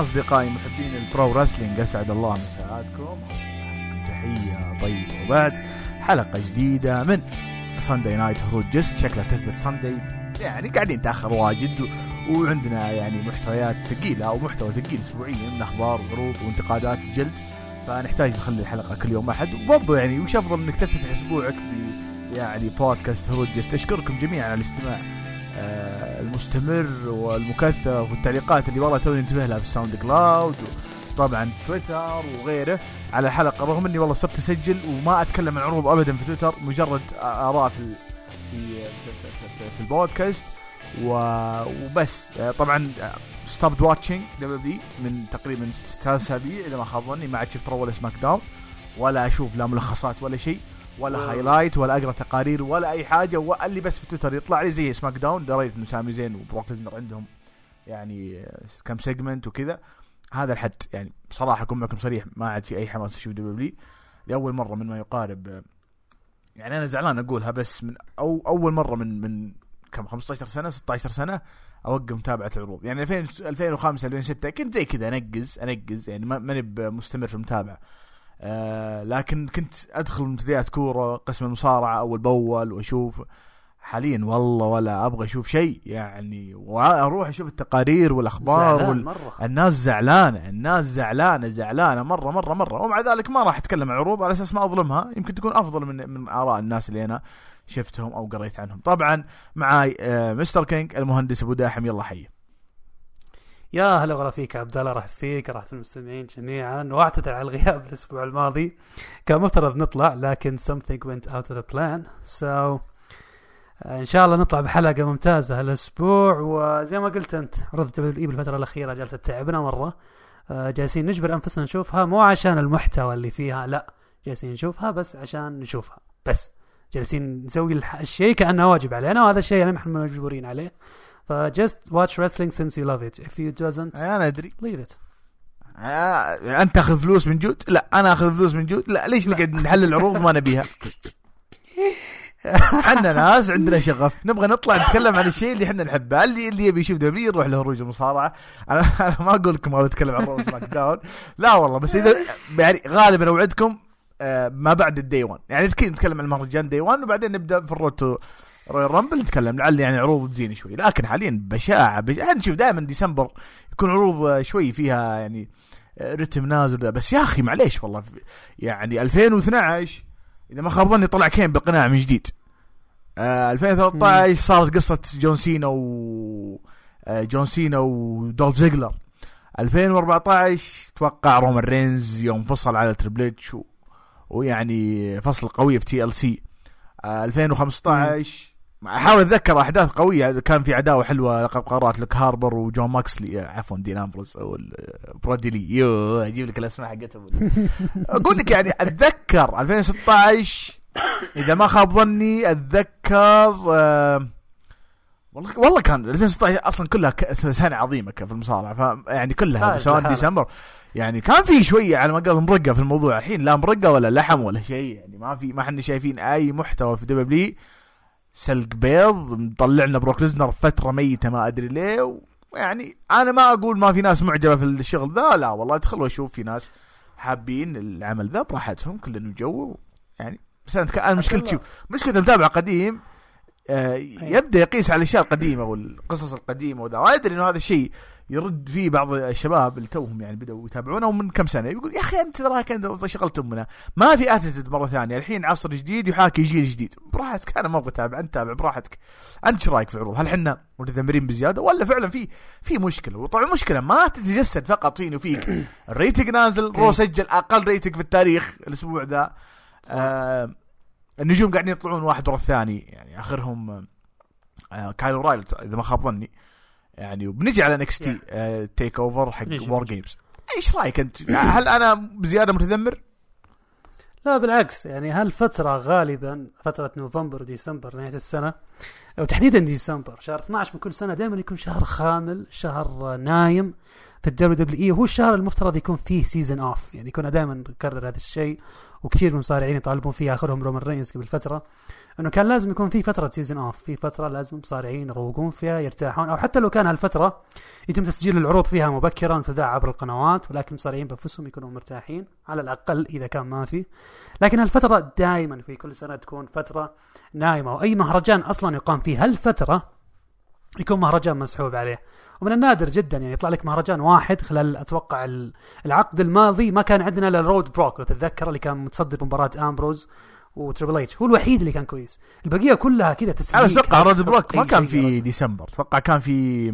أصدقائي محبين ال pro wrestling أسعد الله مساءاتكم تحية طيبة. وبعد حلقة جديدة من Sunday Night هروج كاست شكلها تثبت Sunday يعني قاعدين نتأخر واجد. وعندنا يعني محتويات ثقيلة أو محتوى ثقيل أسبوعيا من أخبار وعروض وانتقادات جلد فنحتاج نخلي الحلقة كل يوم أحد. وبرضه يعني وش أفضل إنك تفتتح أسبوعك ب يعني بودكاست هروج كاست أشكركم جميعا على الاستماع. آه، المستمر والمكثف والتعليقات اللي والله توني انتبه لها في ال SoundCloud وطبعا تويتر وغيره. على الحلقة رغم إني والله صرت أسجل وما أتكلم عن عروض ابدا في تويتر مجرد اراء في في في, البودكاست. وبس. طبعا stopped watching WWE من تقريبا ثلاث أسابيع إذا ما خاب ظني ما عاد شفت ولا SmackDown ولا أشوف لا ملخصات ولا شيء. ولا و- highlight ولا أقرأ تقارير ولا أي حاجة واللي بس في تويتر يطلع لي زي SmackDown. دريت إنه سامي زين وبروك ليزنر عندهم يعني آه، كم segment وكذا. هذا الحد يعني بصراحه أكون معكم صريح ما عاد في أي حماس أشوف WWE لأول مرة من ما يقارب آه، يعني أنا زعلان أقولها بس من أو أول مرة من من كم 15 سنة 16 سنة أوقف متابعة العروض. يعني 2000 2005 2006 كنت زي كذا أنقز أنقز يعني ما- ماني مستمر في المتابعة. آه لكن كنت أدخل منتديات كورة قسم المصارعة أول بأول وأشوف حاليا والله ولا أبغى أشوف شيء يعني وأروح أشوف التقارير والأخبار زعلان وال... مرة. الناس زعلانة الناس زعلانة زعلانة مرة مرة مرة. ومع ذلك ما راح أتكلم عن العروض على أساس ما أظلمها. يمكن تكون أفضل من من آراء الناس اللي أنا شفتهم أو قريت عنهم. طبعا معاي آه مستر كينج المهندس أبو داحم. يلا حي. يا هلا وغلا فيك عبد الله راح فيك راح في المستمعين جميعا. واعتذر على الغياب الأسبوع الماضي. كان مفترض نطلع لكن something went out of the plan. So إن شاء الله نطلع بحلقة ممتازة هالأسبوع. وزي ما قلت أنت عروض دبليو اي بالفترة الأخيرة جالسة تتعبنا مرة. آه، جالسين نجبر أنفسنا نشوفها مو عشان المحتوى اللي فيها لا. جالسين نشوفها بس عشان نشوفها. بس جالسين نسوي الشيء كأنه واجب علينا وهذا الشيء يعني إحنا مجبورين عليه. ف just watch wrestling since you love it. If you doesn't أنا أدري. leave it. آه أنت تاخذ فلوس من جود لا أنا أخذ فلوس من جود لا ليش نقعد نحلل عروض ما نبيها. إحنا ناس عندنا شغف. نبغى نطلع نتكلم عن الشيء اللي إحنا نحبه. اللي اللي يبي يشوف دبليو يروح لهروج المصارعة. أنا أنا ما أقول لكم أبغى أتكلم عن روز ماك داون. لا والله بس اذا يعني غالبا أوعدكم آه، ما بعد الدي 1 يعني أكيد نتكلم عن المهرجان دي 1 وبعدين نبدأ في الروتو Royal Rumble نتكلم لعل يعني عروض تزين شوي. لكن حاليا بشاعة بشاعة. نشوف دائما ديسمبر يكون عروض آه، شوي فيها يعني آه، رتم نازل. ذا بس يا أخي معليش والله يعني 2012 إذا ما خاب ظني طلع كين بالقناع من جديد. آه 2013 صارت قصة جون سينا و آه، جون سينا ودولف زيجلر. 2014 توقع رومان رينز يوم فصل على تريبل إتش و... ويعني فصل قوي في TLC. 2015 أحاول أتذكر أحداث قوية. كان في عداوة حلوة لقب قارات لوك هاربر وجون موكسلي. عفوا دين امبروز أو آه، برودي لي يو أجيب لك الأسماء حقتهم. أقول لك يعني أتذكر 2016 إذا ما خاب ظني أتذكر آه، والله والله كان 2016 أصلا كلها سنة عظيمة في المصارعة. يعني كلها سواء. ديسمبر. يعني كان في شوية على ما قال مرقه في الموضوع. الحين لا مرقه ولا لحم ولا شيء. يعني ما في ما إحنا شايفين أي محتوى في W سلق بيض مطلع لنا بروك ليزنر فترة ميتة ما أدري ليه ويعني أنا ما أقول ما في ناس معجبة في الشغل ذا لا والله ادخل واشوف في ناس حابين العمل ذا براحتهم كلنا جو يعني بس أنا مشكلتي مشكلة المتابع قديم يبدأ يقيس على الأشياء القديمة والقصص القديمة وذا. وادري إنه هذا الشيء يرد فيه بعض الشباب اللي توهم يعني بدأوا يتابعونه من كم سنة. يقول يا أخي أنت تراك أنت أشغلت أمنا. ما في Attitude مرة ثانية. الحين عصر جديد يحاكي جيل جديد. براحتك أنا ما أبغى أتابع. أنت تابع. براحتك. أنت إيش رأيك في العروض؟ هل إحنا متذمرين بزيادة؟ ولا فعلا في في مشكلة. وطبعا المشكلة ما تتجسد فقط فيني وفيك ال rating نازل Raw سجل أقل rating في التاريخ الأسبوع ذا. آه النجوم قاعدين يطلعون واحد ورا الثاني يعني آخرهم آه كايل أورايلي إذا ما خاب ظني يعني وبنجي على NXT TakeOver حق WarGames إيش رأيك أنت؟ هل أنا بزيادة متذمر؟ لا بالعكس يعني هالفترة غالبا فترة نوفمبر وديسمبر نهاية السنة وتحديدا ديسمبر شهر 12 من كل سنة دائما يكون شهر خامل شهر نايم في ال WWE وهو الشهر المفترض يكون فيه season off يعني كنا دائما نكرر هذا الشيء وكثير من المصارعين يطالبون فيه آخرهم رومان رينز قبل فترة إنه كان لازم يكون في فترة season off في فترة لازم المصارعين يروقون فيها يرتاحون أو حتى لو كان هالفترة يتم تسجيل العروض فيها مبكرا تذاع عبر القنوات ولكن المصارعين بنفسهم يكونوا مرتاحين على الأقل إذا كان ما في. لكن هالفترة دائما في كل سنة تكون فترة نايمة وأي مهرجان أصلا يقام في هالفترة يكون مهرجان مسحوب عليه. ومن النادر جدا يعني يطلع لك مهرجان واحد خلال أتوقع ال- العقد الماضي ما كان عندنا إلا Roadblock. لو تتذكر اللي كان متصدر مباراة أمبروز وتريبل اتش هو الوحيد اللي كان كويس. البقية كلها كذا تسليك. أنا أتوقع Roadblock ما كان في ديسمبر. أتوقع كان في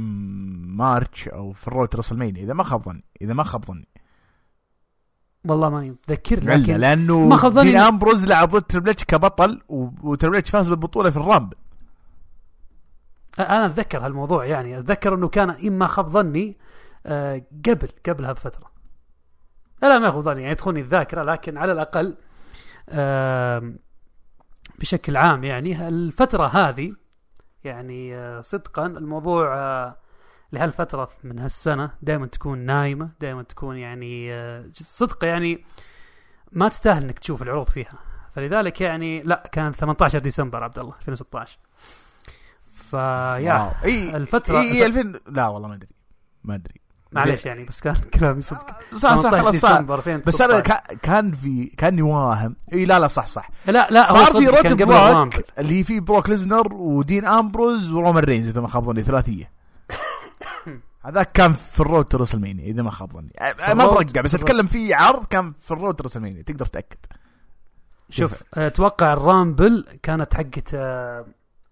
March أو في ال Road to WrestleMania إذا ما خاب ظني. إذا ما خاب ظني. والله ماني متذكر لكن لأنه ما خاب ظني أمبروز لعب ضد تريبل اتش كبطل و- وتريبل اتش فاز بالبطولة في ال Rumble. أنا أتذكر هالموضوع يعني أتذكر إنه كان إما خاب ظني آه، قبل قبلها بفتره لا ما خاب ظني يعني تخوني الذاكرة لكن على الأقل بشكل عام يعني الفترة هذه يعني آه، صدقا الموضوع آه، لهالفترة من هالسنة دائما تكون نايمة دائما تكون يعني صدق يعني ما تستاهل إنك تشوف العروض فيها. فلذلك يعني لا كان 18 ديسمبر عبد الله 2016 فيا واو. إي الفترة- إي إي 2000 لا والله ما أدري. ما أدري. معلش يعني بس كان كلامي صدق. صح صح 18 خلاص صح. ديسمبر 2016 بس أنا كا- كان في كاني واهم إي لا لا صح صح. لا لا هو صار في ال Rumble بروك اللي في بروك ليزنر ودين امبروز ورومان رينز إذا ما خاب ظني ثلاثية. هذاك كان في ال Road to إذا ما خاب ظني. ما برجع بس أتكلم في عرض كان في ال Road to تقدر تتأكد. شوف. أتوقع ال Rumble كانت حقت آه،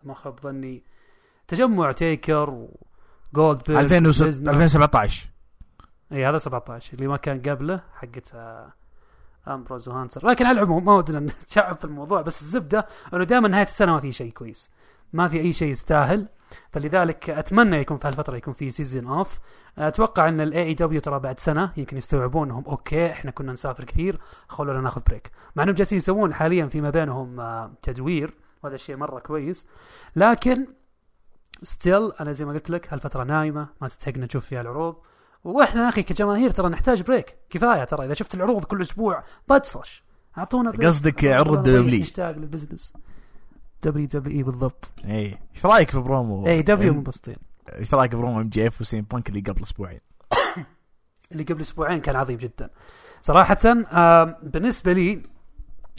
ما خاب ظني تجمع تيكر وجولد 2006 2017 إي هذا 17 اللي ما كان قبله حقت آه، أمبروز وهانتر لكن على العموم ما ودنا نتشعب في الموضوع بس الزبدة إنه دائما نهاية السنة ما في شيء كويس. ما في أي شيء يستاهل. فلذلك أتمنى يكون في هالفترة يكون في season off أتوقع إن ال AEW ترى بعد سنة يمكن يستوعبون إنهم okay إحنا كنا نسافر كثير خلونا ناخذ break مع إنهم جالسين يسوون حاليا فيما بينهم آه، تدوير وهذا الشيء مرة كويس. لكن still أنا زي ما قلت لك هالفترة نايمة ما تستحقنا نشوف فيها العروض. وإحنا يا أخي كجماهير ترى نحتاج break كفاية ترى إذا شفت العروض كل أسبوع بطفش. أعطونا break قصدك عرض أعطونا WWE. break، نشتاق لل business WWE بالضبط. اي إيش رأيك في promo؟ AEW منبسطين. إيش رأيك في برومو ام جي اف وسي إم بانك اللي قبل أسبوعين؟ اللي قبل أسبوعين كان عظيم جدا. صراحة بالنسبة لي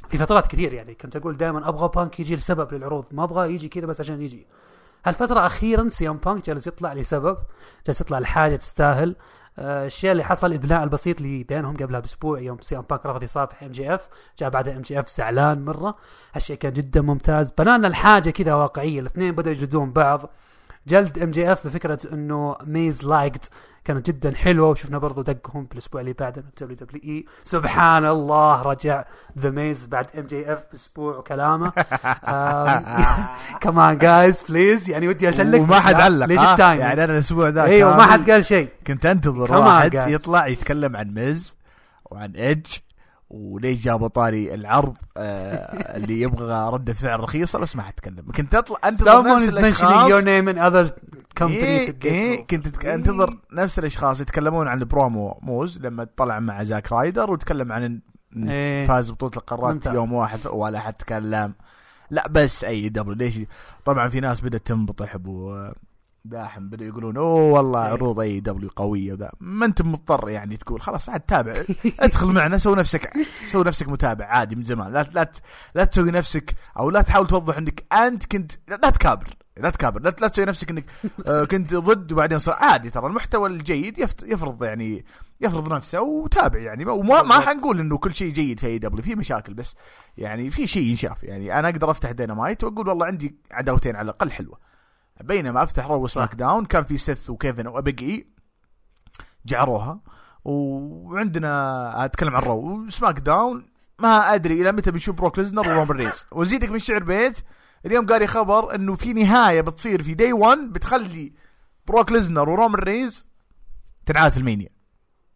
في فترات كثير يعني كنت أقول دائما أبغى بانك يجي لسبب للعروض. ما أبغى يجي كذا بس عشان يجي. هالفترة أخيرا سي إم بانك جالس يطلع لسبب جالس يطلع لحاجة تستاهل. آه، الشيء اللي حصل البناء البسيط اللي بينهم قبلها بأسبوع يوم سي إم بانك رفض يصافح إم جي إف جاء بعدها إم جي إف زعلان مرة. هالشيء كان جدا ممتاز. بناء الحاجة كذا واقعية الاثنين بدأوا يجلدون بعض. جلد ام جي اف بفكرة انه ميز liked كانت جدا حلوة وشفنا برضو دقهم بالاسبوع اللي بعده من دبليو دبليو إي. سبحان الله رجع ذا ميز بعد ام جي اف بأسبوع وكلامه. كمان جايز بليز يعني ودي أسلك وما حد علق ليش آه، التايم يعني أنا الأسبوع ذا إيوه ما حد قال شيء. كنت أنتظر واحد guys. يطلع يتكلم عن ميز وعن إيدج. وليش جابوا طاري العرض آه اللي يبغى ردة فعل رخيصة بس ما حتكلم كنت اطلع أنتظر Someone نفس الأشخاص your name in other company إيه إيه. كنت أنتظر نفس الأشخاص يتكلمون عن البرومو موز لما طلع مع زاك رايدر وتكلم عن إيه. فاز بطولة القارات. يوم واحد ولا حد تكلم لا بس AEW ليش طبعا في ناس بدأت تنبطح أبو داحم بدأوا يقولون أوه والله إيه. عروض AEW قوية وذا. ما أنت مضطر يعني تقول خلاص عاد تابع ادخل معنا سوي نفسك سوي نفسك متابع عادي من زمان. لا لا لا تسوي نفسك أو لا تحاول توضح إنك أنت كنت لا تكابر لا تكابر لا, لا تسوي نفسك إنك آه، كنت ضد وبعدين صار عادي. ترى المحتوى الجيد يفرض يعني يفرض نفسه وتابع يعني. وما ما. حنقول إنه كل شيء جيد في AEW في مشاكل بس يعني في شيء ينشاف. يعني أنا أقدر أفتح دينامايت وأقول والله عندي عداوتين على الأقل حلوة. بينما أفتح Raw. SmackDown كان في سيث وكيفن و Big E جعروها. وعندنا أتكلم عن Raw. و SmackDown ما أدري إلى متى بنشوف بروك ليزنر ورومان رينز وازيدك من شعر بيت اليوم قاري خبر إنه في نهاية بتصير في Day 1 بتخلي بروك ليزنر ورومان رينز تنعاد في مانيا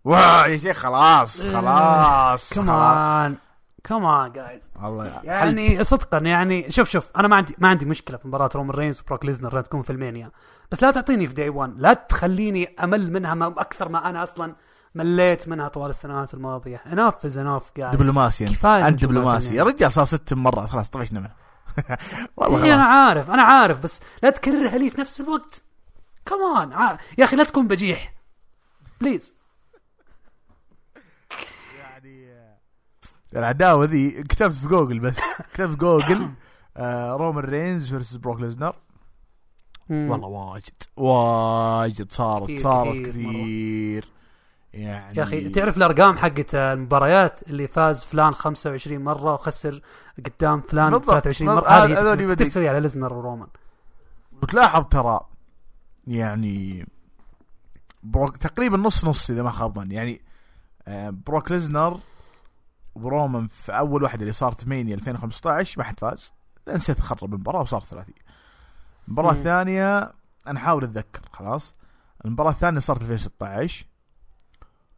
واه يا شيخ خلاص خلاص خلاص. كمان كمان جايز الله حل- يعني صدقا يعني شوف شوف أنا ما عندي ما عندي مشكلة في مباراة رومان رينز وبروك ليزنر إنها تكون في مانيا. بس لا تعطيني في Day 1 لا تخليني أمل منها ما أكثر ما أنا أصلا مليت منها طوال السنوات الماضية. enough is enough قاعد دبلوماسي أنت. أنت دبلوماسي يا رجال صار ست مرات خلاص طفشنا منه والله إيه أنا. عارف أنا عارف بس لا تكررها لي في نفس الوقت. كمان يا أخي لا تكون بجيح. please العداوة ذي كتبت في جوجل بس. كتبت في جوجل آه رومان رينز versus بروك ليزنر. والله واجد واجد صارت كثير- صارت كثير كثير. يعني يا أخي تعرف الأرقام حقت المباريات؟ اللي فاز فلان 25 مرة وخسر قدام فلان بالضبط. 23 مرة. هذه. تسوي على ليزنر ورومان. وتلاحظ ترى يعني بروك تقريبا نص نص إذا ما خاب يعني آه، بروك ليزنر ورومان في أول واحدة اللي صارت مانيا 2015 ما حد فاز. لأن سيث خرب المباراة وصار ثلاثيه المباراة. الثانية أنا أحاول أتذكر خلاص. المباراة الثانية صارت 2016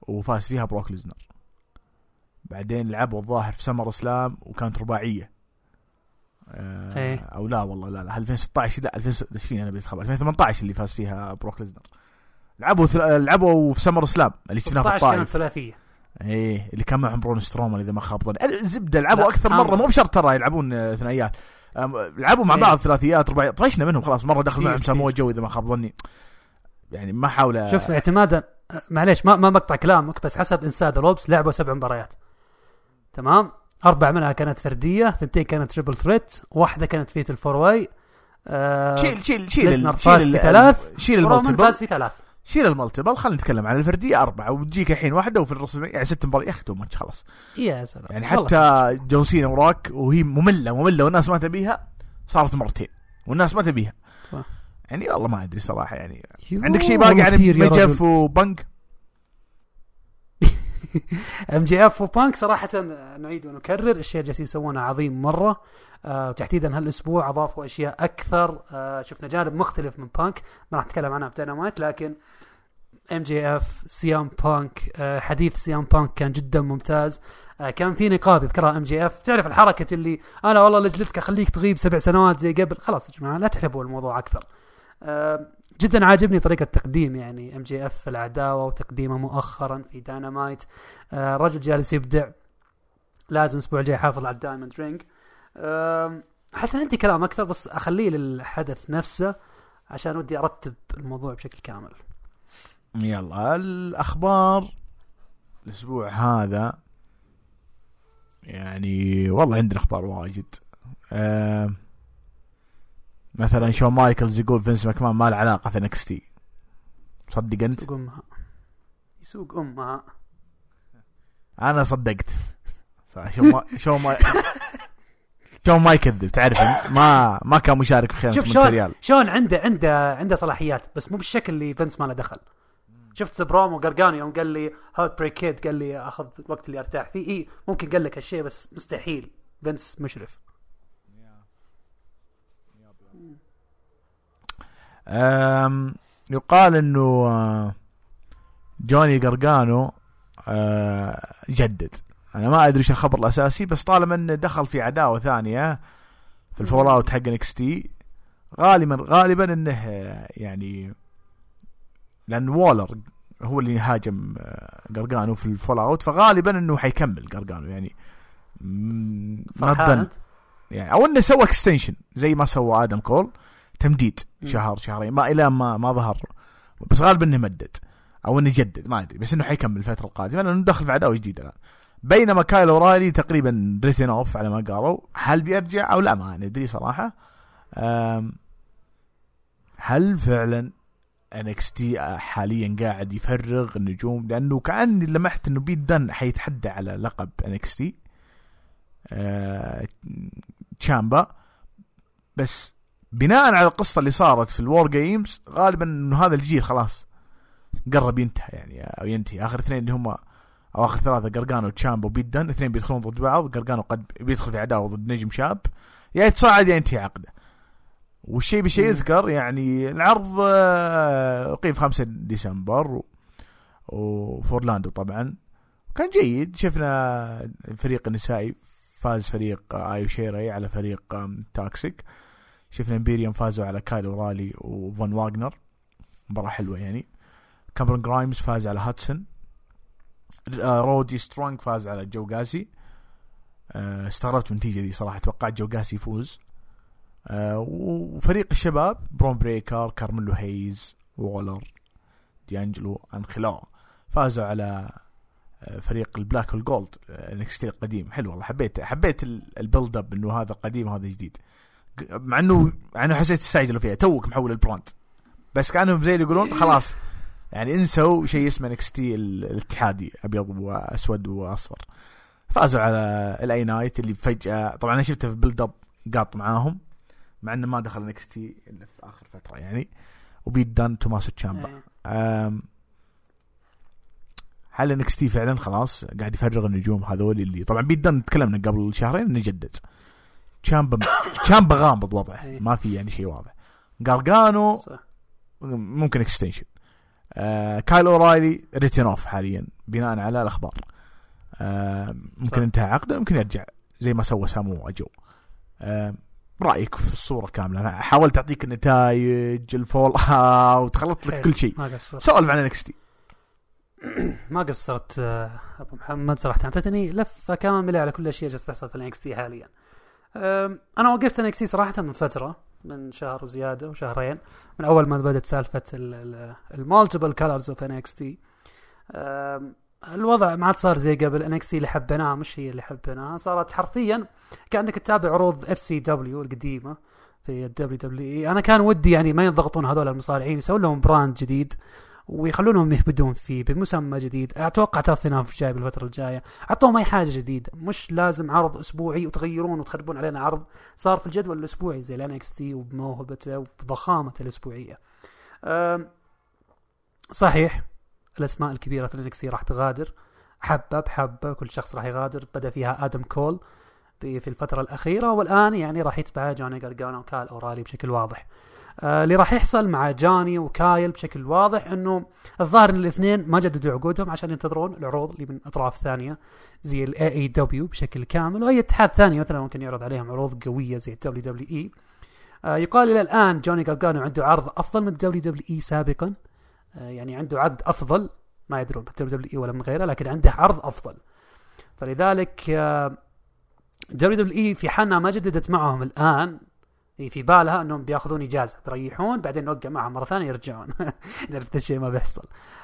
وفاز فيها بروك ليزنر. بعدين لعبوا الظاهر في SummerSlam وكانت رباعية. آه إيه. أو لا والله لا لا 2016 لا 2020 أنا بيتخبر 2018 اللي فاز فيها بروك ليزنر. لعبوا ثل... لعبوا في SummerSlam اللي شفناه في 16 كانت الطائف. ثلاثية. إيه اللي كان معهم برون سترومان إذا ما خاب ظني. الزبدة لعبوا أكثر. مرة مو بشرط ترى يلعبون آه، ثنائيات. لعبوا مع إيه. بعض ثلاثيات رباعيات طفشنا منهم خلاص. مرة دخل كثير، معهم. سامو جو إذا ما خاب ظني. يعني ما حاول شوف اعتمادا معليش ما ما بقطع كلامك بس حسب Inside the Ropes لعبوا سبع مباريات. تمام؟ أربع منها كانت فردية ثنتين كانت triple threat واحدة كانت fatal four way آه شيل شيل شيل شيل ثلاث، شيل ال multiple فاز في ثلاث. شيل ال multiple خلينا نتكلم عن الفردية أربعة وتجيك الحين واحدة وفي الرسم يعني ست مباريات يا أخي too much خلاص. يا سلام. يعني حتى جون سينا وراك وهي مملة مملة والناس ما تبيها صارت مرتين والناس ما تبيها. صح. يعني والله ما أدري صراحة يعني عندك شيء باقي عن يا مجف. وبنك؟ ام جي اف وبانك صراحة نعيد ونكرر الشيء جالسين يسوونه عظيم مرة. آه وتحديدا هالأسبوع أضافوا أشياء أكثر. آه شفنا جانب مختلف من بانك ما راح نتكلم عنها بدينامايت لكن MJF CM بانك آه حديث CM بانك كان جدا ممتاز. آه كان في نقاط يذكرها MJF تعرف الحركة اللي أنا والله لجلتك أخليك تغيب سبع سنوات زي قبل. خلاص يا جماعة لا تحلبوا الموضوع أكثر. آه جدا عاجبني طريقة تقديم يعني MJF العداوة وتقديمه مؤخرا في داينامايت آه رجل جالس يبدع. لازم الأسبوع الجاي يحافظ على ال Diamond Ring أحس إن عندي كلام أكثر بس أخليه للحدث نفسه عشان ودي أرتب الموضوع بشكل كامل. يلا الأخبار الأسبوع هذا. يعني والله عندنا أخبار واجد. آه مثلا شون مايكلز يقول فينس ماكمان ما له علاقة في NXT. صدق أنت؟ يسوق أمها. يسوق أمها. أنا صدقت. شون ما شون ما شون ما يكذب تعرف؟ ما ما كان مشارك في خيانه شوف شلون شلون عنده عنده عنده صلاحيات بس مو بالشكل اللي فينس ما له دخل. شفت سبرومو قرقاني يوم قال لي Heartbreak Kid قال لي أخذ الوقت اللي أرتاح فيه. إي ممكن قال لك هالشيء بس مستحيل. فينس مشرف. يقال إنه جوني قرقانو جدد. أنا ما أدري إيش الخبر الأساسي بس طالما إنه دخل في عداوة ثانية في ال fallout حق NXT غالبا غالبا إنه يعني لأن وولر هو اللي هاجم قرقانو في ال fallout فغالبا إنه حيكمل قرقانو يعني ما تظن؟ يعني أو إنه سوى extension زي ما سوى آدم كول. تمديد. شهر شهرين ما إلى ما ما ظهر. بس غالبا إنه مدد أو إنه جدد ما أدري بس إنه حيكمل الفترة القادمة لأنه دخل في عداوه جديده الآن. بينما كايل اورايلي تقريبا written off على ما قالوا هل بيرجع أو لا؟ ما ندري صراحة. هل فعلا NXT حاليا قاعد يفرغ النجوم؟ لأنه كأني لمحت إنه بيت دن حيتحدى على لقب NXT تشامبا بس بناء على القصة اللي صارت في ال War Games غالبا إنه هذا الجيل خلاص قرب ينتهي يعني أو ينتهي. آخر اثنين اللي هم أو آخر ثلاثة قرقانو وتشامبا وبيت دن اثنين بيدخلون ضد بعض. قرقانو قد بيدخل في عداوة ضد نجم شاب. يا يتصاعد يا ينتهي عقده. والشيء بشيء. يذكر يعني العرض آه، اقيم 5 ديسمبر و- وفي اورلاندو طبعا. كان جيد. شفنا الفريق النسائي فاز فريق آه، ايو شيري على فريق تاكسيك شفنا امبيريوم فازوا على كايل اورايلي وفون واغنر. مباراة حلوة يعني. كاميرون جرايمز فاز على هاتسون. آه، رودي سترونج فاز على جو جاسي آه، استغربت من النتيجة دي صراحة. توقعت جو جاسي يفوز. آه وفريق الشباب برون بريكر كارميلو هيز وولر ديانجلو انخلا فازوا على فريق ال Black وال Gold NXT القديم. حلو والله. حبيت حبيت ال- ال build up إنه هذا قديم وهذا جديد مع انه مع إنه حسيت استعجلوا فيها. توك محول ال brand بس كأنهم زي اللي يقولون خلاص. يعني انسوا شيء اسمه NXT الاتحادي أبيض وأسود وأصفر. فازوا على الاي نايت اللي فجاه طبعا أنا شفته في build up قاط معاهم مع إنه ما دخل NXT إلا في آخر فترة يعني. وبيت دان توماسو تشامبا. إيه. هل NXT فعلا خلاص قاعد يفرغ النجوم هذول اللي طبعا بيت دان تكلمنا قبل شهرين إنه جدد. تشامبا تشامبا غامض وضعه إيه. ما في يعني شيء واضح. قارقانو صح. ممكن extension آه كايل اورايلي written off حاليا بناء على الأخبار. آه ممكن صح. انتهى عقده ممكن يرجع. زي ما سوى سامو جو. آه رأيك في الصورة كاملة؟ أنا حاولت أعطيك النتائج ال fallout خلطت لك حلو. كل شيء. سولف عن انكس تي ما قصرت آه، أبو محمد. صراحة أعطيتني لفة كاملة على كل الأشياء جالسة تحصل في ال NXT حاليا. أم، أنا وقفت NXT صراحة من فترة من شهر وزيادة وشهرين. من أول ما بدأت سالفة ال multiple colors of NXT الوضع ما عاد صار زي قبل. NXT اللي حبيناها مش هي اللي حبيناها. صارت حرفيا كأنك تتابع عروض FCW القديمة في ال WWE أنا كان ودي يعني ما يضغطون هذول المصارعين يسوون لهم brand جديد. ويخلونهم يهبدون فيه بمسمى جديد. أتوقع ترى في جاي بالفترة الجاية. أعطوهم أي حاجة جديدة. مش لازم عرض أسبوعي وتغيرون وتخربون علينا عرض. صار في الجدول الأسبوعي زي ال NXT وبموهبته وبضخامه الأسبوعية. صحيح الأسماء الكبيرة في ال NX راح تغادر. حبة بحبة كل شخص راح يغادر. بدأ فيها آدم كول في الفترة الأخيرة والآن يعني راح يتبع جوني جارجانو وكايل أورايلي بشكل واضح. اللي راح يحصل مع جوني وكايل بشكل واضح إنه الظاهر إن الاثنين ما جددوا عقودهم عشان ينتظرون العروض اللي من أطراف ثانية زي ال AEW بشكل كامل وأي اتحاد ثاني مثلا ممكن يعرض عليهم عروض قوية زي ال WWE آه، يقال إلى الآن جوني جارجانو عنده عرض أفضل من ال WWE سابقا. آه، يعني عنده عقد أفضل ما يدرون ال WWE ولا من غيره لكن عنده عرض أفضل. فلذلك WWE في حالنا ما جددت معهم الآن هي في بالها أنهم بيأخذون إجازة بيريحون بعدين نوقع معهم مرة ثانية يرجعون عرفت الشيء ما بيحصل.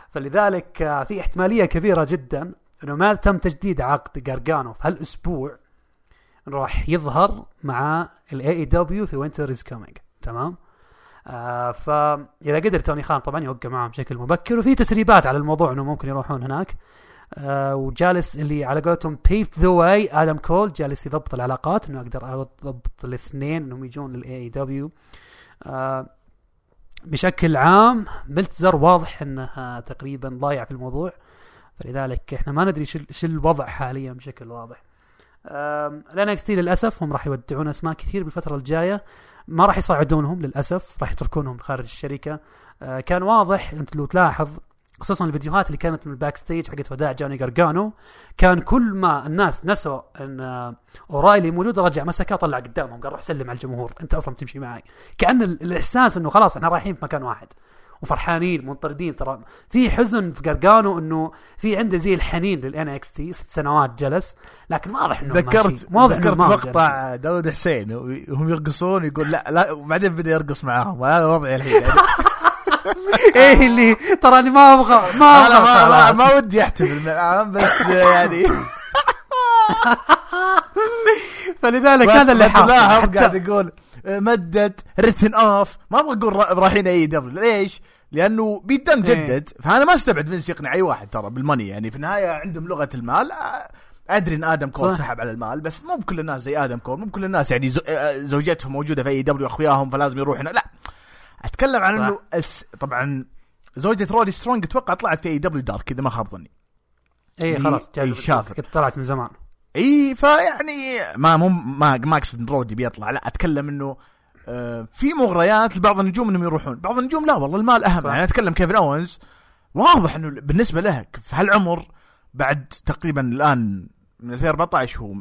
فلذلك آه، في احتمالية كبيرة جدا أنه ما تم تجديد عقد جارجانو في هالأسبوع راح يظهر مع ال AEW في Winter is Coming تمام؟ آه فاذا قدر توني خان طبعا يوقع معهم بشكل مبكر وفي تسريبات على الموضوع أنه ممكن يروحون هناك. آه وجالس اللي على قولتهم pave the way آدم كول جالس يضبط العلاقات إنه أقدر أضبط الاثنين إنهم يجون لل AEW بشكل عام ملتزر واضح إنه آه، تقريبا ضايع في الموضوع. فلذلك إحنا ما ندري شو الوضع حاليا بشكل واضح. ال NX للأسف هم راح يودعون أسماء كثير بالفترة الجاية. ما راح يصعدونهم للأسف راح يتركونهم خارج الشركة. آه، كان واضح أنت لو تلاحظ خصوصا الفيديوهات اللي كانت من ال backstage حقت وداع جوني جارجانو كان كل ما الناس نسوا إن آه، اورايلي موجود رجع مسكه طلع قدامهم قال روح سلم على الجمهور أنت أصلا تمشي معي كأن ال- الإحساس إنه خلاص إحنا رايحين في مكان واحد وفرحانين منطردين ترى في حزن في جارجانو إنه في عنده زي الحنين لل NXT ست سنوات جلس لكن واضح انه ذكرت. واضح ذكرت مقطع داود حسين وهم يرقصون يقول لا لا وبعدين بدأ يرقص معاهم هذا وضعي الحين إيه اللي تراني ما أبغى ما أبغى ما, ما. ما ودي أحتفل معاهم بس يعني. فلذلك هذا اللي حاصل. قاعد يقول آه، مدت written off ما أبغى أقول را- رايحين AEW ليش؟ لأنه بيدن إيه. جدد. فأنا ما أستبعد فينس يقنع أي واحد ترى بال money يعني. في النهاية عندهم لغة المال. أدري إن آدم كول. سحب على المال بس مو بكل الناس زي آدم كول مو بكل الناس يعني آه، زوجتهم موجودة في AEW أخوياهم فلازم يروح هنا. لا. أتكلم عن. إنه أس... طبعا زوجة رودي سترونج أتوقع طلعت في AEW Dark إذا ما خاب ظني إيه اللي- خلاص إيه، شافر. طلعت من زمان إي فيعني ما مو ما ما أقصد رودي بيطلع لا أتكلم إنه آه، في مغريات لبعض النجوم إنهم يروحون بعض النجوم لا والله المال أهم صح. يعني أتكلم كيفن أوينز واضح إنه بالنسبة له في هالعمر بعد تقريبا الآن من 2014 هو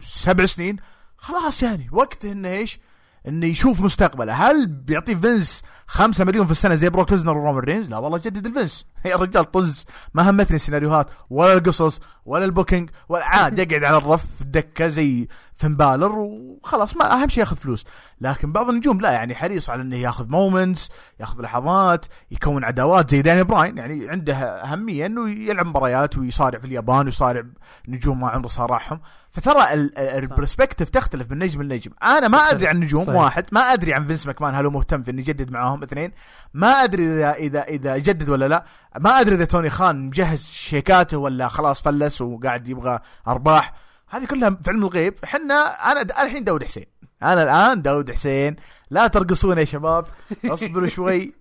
سبع سنين خلاص يعني وقته إنه إيش؟ إنه يشوف مستقبله. هل بيعطيه فينس 5 مليون في السنة زي بروك ليزنر ورومان رينز؟ لا والله جدد الفينس. يا رجال طز. ما همتني السيناريوهات. ولا القصص ولا ال booking ولا عاد يقعد على الرف في الدكه زي فين بالر وخلاص ما أهم شيء ياخذ فلوس. لكن بعض النجوم لا يعني حريص على إنه ياخذ moments ياخذ لحظات يكون عداوات زي داني براين يعني عنده أهمية إنه يلعب مباريات ويصارع في اليابان ويصارع نجوم ما عمره صارعهم. فترى ال perspective تختلف من نجم لنجم. أنا ما أدري عن نجوم صحيح. واحد ما أدري عن فينس ماكمان هل هو مهتم في إنه يجدد معاهم اثنين. ما أدري إذا إذا إذا جدد ولا لا. ما أدري إذا توني خان مجهز شيكاته ولا خلاص فلس وقاعد يبغى أرباح. هذه كلها في علم الغيب. إحنا أنا الحين داود حسين. أنا الآن داود حسين. لا ترقصون يا شباب. اصبروا شوي.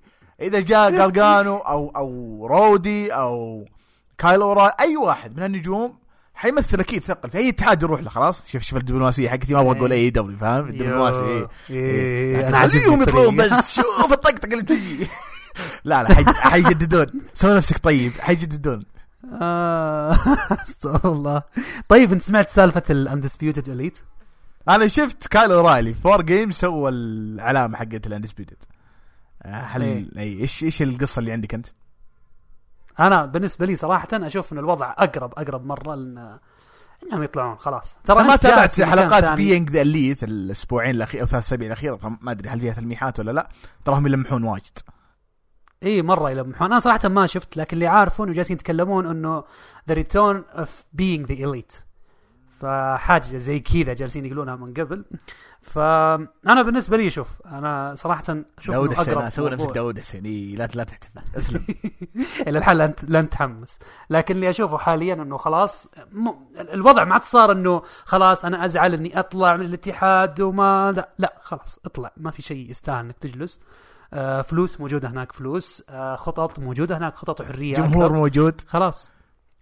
إذا جاء قرقانو أو أو رودي أو كايلورا أي واحد من النجوم حيمثل أكيد ثقل. في أي اتحاد يروح له خلاص. شوف شوف الدبلوماسية حقتي ما أبغى أقول اي دبليو فاهم؟ الدبلوماسية إيه. إيه. لكن أنا عاجبني خليهم يطلعون. بس. شوف الطقطقة اللي بتجي. لا لا حي- حيجددون. سوي نفسك طيب. حيجددون. أستغفر الله. طيب أنت سمعت سالفة ال Undisputed Elite أنا شفت كايل أورايلي فور جيم سوى العلامة حقت ال Undisputed هل إيه. اي إيش إيش القصة اللي عندك أنت؟ أنا بالنسبة لي صراحة أشوف إن الوضع أقرب أقرب مرة لأن إنهم يطلعون خلاص. ترى ما تابعت حلقات. بينج ذا اليت الأسبوعين الأخير أو ثلاث أسابيع الأخيرة فما أدري هل فيها تلميحات ولا لا. تراهم يلمحون واجد. اي مرة يلمحون. أنا صراحة ما شفت لكن اللي عارفه انه جالسين يتكلمون إنه the return of Being The Elite فحاجة زي كذا جالسين يقولونها من قبل. فأنا بالنسبة لي شوف أنا صراحة أشوف داود حسين أقرب أنا سوي نفسك. داود حسين. إي، لا لا تحتفل أسلم. إلى الحال لن لن تحمس لكن اللي أشوفه حاليا إنه خلاص م... الوضع ما عاد صار إنه خلاص أنا أزعل إني أطلع من الاتحاد وما لا, لا خلاص اطلع. ما في شيء يستاهل إنك تجلس. فلوس موجودة هناك فلوس. آه خطط موجودة هناك خطط وحرية جمهور أكثر. موجود. خلاص.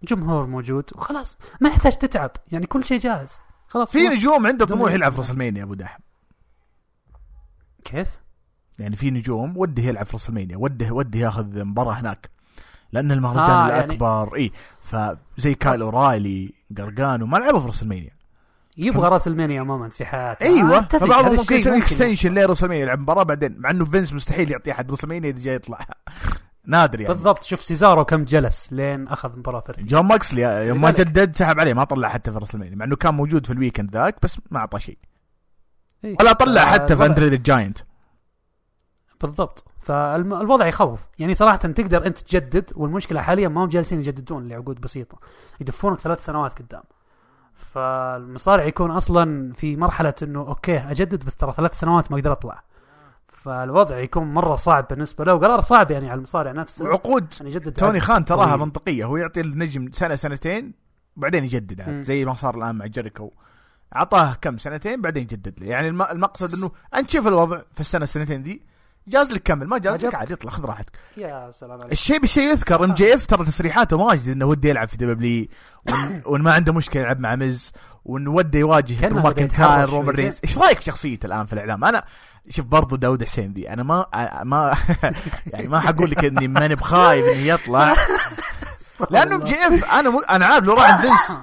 جمهور موجود. وخلاص. ما يحتاج تتعب. يعني كل شيء جاهز. خلاص في. نجوم عنده طموح. يلعب في راس المانيا أبو دحم كيف؟ يعني في نجوم وده يلعب في راس المانيا وده وده ياخذ مباراة هناك. لأن المهرجان آه، آه يعني- الأكبر إي. فزي كايل أورايلي قرقانو ما لعبوا في راس المانيا يبغى راس المانيا moment في حياته. أيوه. آه، فبعضهم ممكن يسوي extension لراس المانيا يلعب مباراة بعدين مع إنه فينس مستحيل يعطي أحد راس المانيا إذا جاي يطلع. نادر يعني. بالضبط. شوف سيزارو كم جلس لين أخذ مباراة فرديه جون ماكسلي يوم ما جدد سحب عليه ما طلع حتى في راس المانيا مع إنه كان موجود في ال weekend ذاك بس ما أعطى شيء. إيه. ولا طلع آه، حتى في اندري ذا جاينت بالضبط. فالوضع يخوف. يعني صراحة تقدر أنت تجدد والمشكلة حاليا ما هم جالسين يجددون لعقود بسيطة. يدفونك ثلاث سنوات قدام. فالمصارع يكون أصلا في مرحلة إنه أوكي أجدد بس ترى ثلاث سنوات ما أقدر أطلع. فالوضع يكون مرة صعب بالنسبة له وقرار صعب يعني على المصارع نفسه. وعقود. ان يجدد توني خان تراها. منطقية هو يعطي النجم سنة سنتين وبعدين يجدد عاد. زي ما صار الآن مع جيريكو. أعطاه كم؟ سنتين بعدين يجدد له. يعني الم- المقصد إنه أنت شوف الوضع في السنة السنتين دي. جاز لك كمل ما جاز لك عجبك. عاد يطلع خذ راحتك. يا سلام عليك. الشيء بالشيء يذكر ام جي إف ترى تصريحاته واجد إنه وده يلعب في دبليو وإن, وإن ما عنده مشكلة يلعب مع مز وانه وده يواجه درو ماكنتاير رومان. رينز إيش رأيك في شخصيته الآن في الإعلام؟ أنا شوف برضو داود حسين ذي أنا ما ما يعني ما حقول لك إني ماني بخايف انه يطلع. لأنه ام جي إف أنا م... أنا عارف لو راح فينس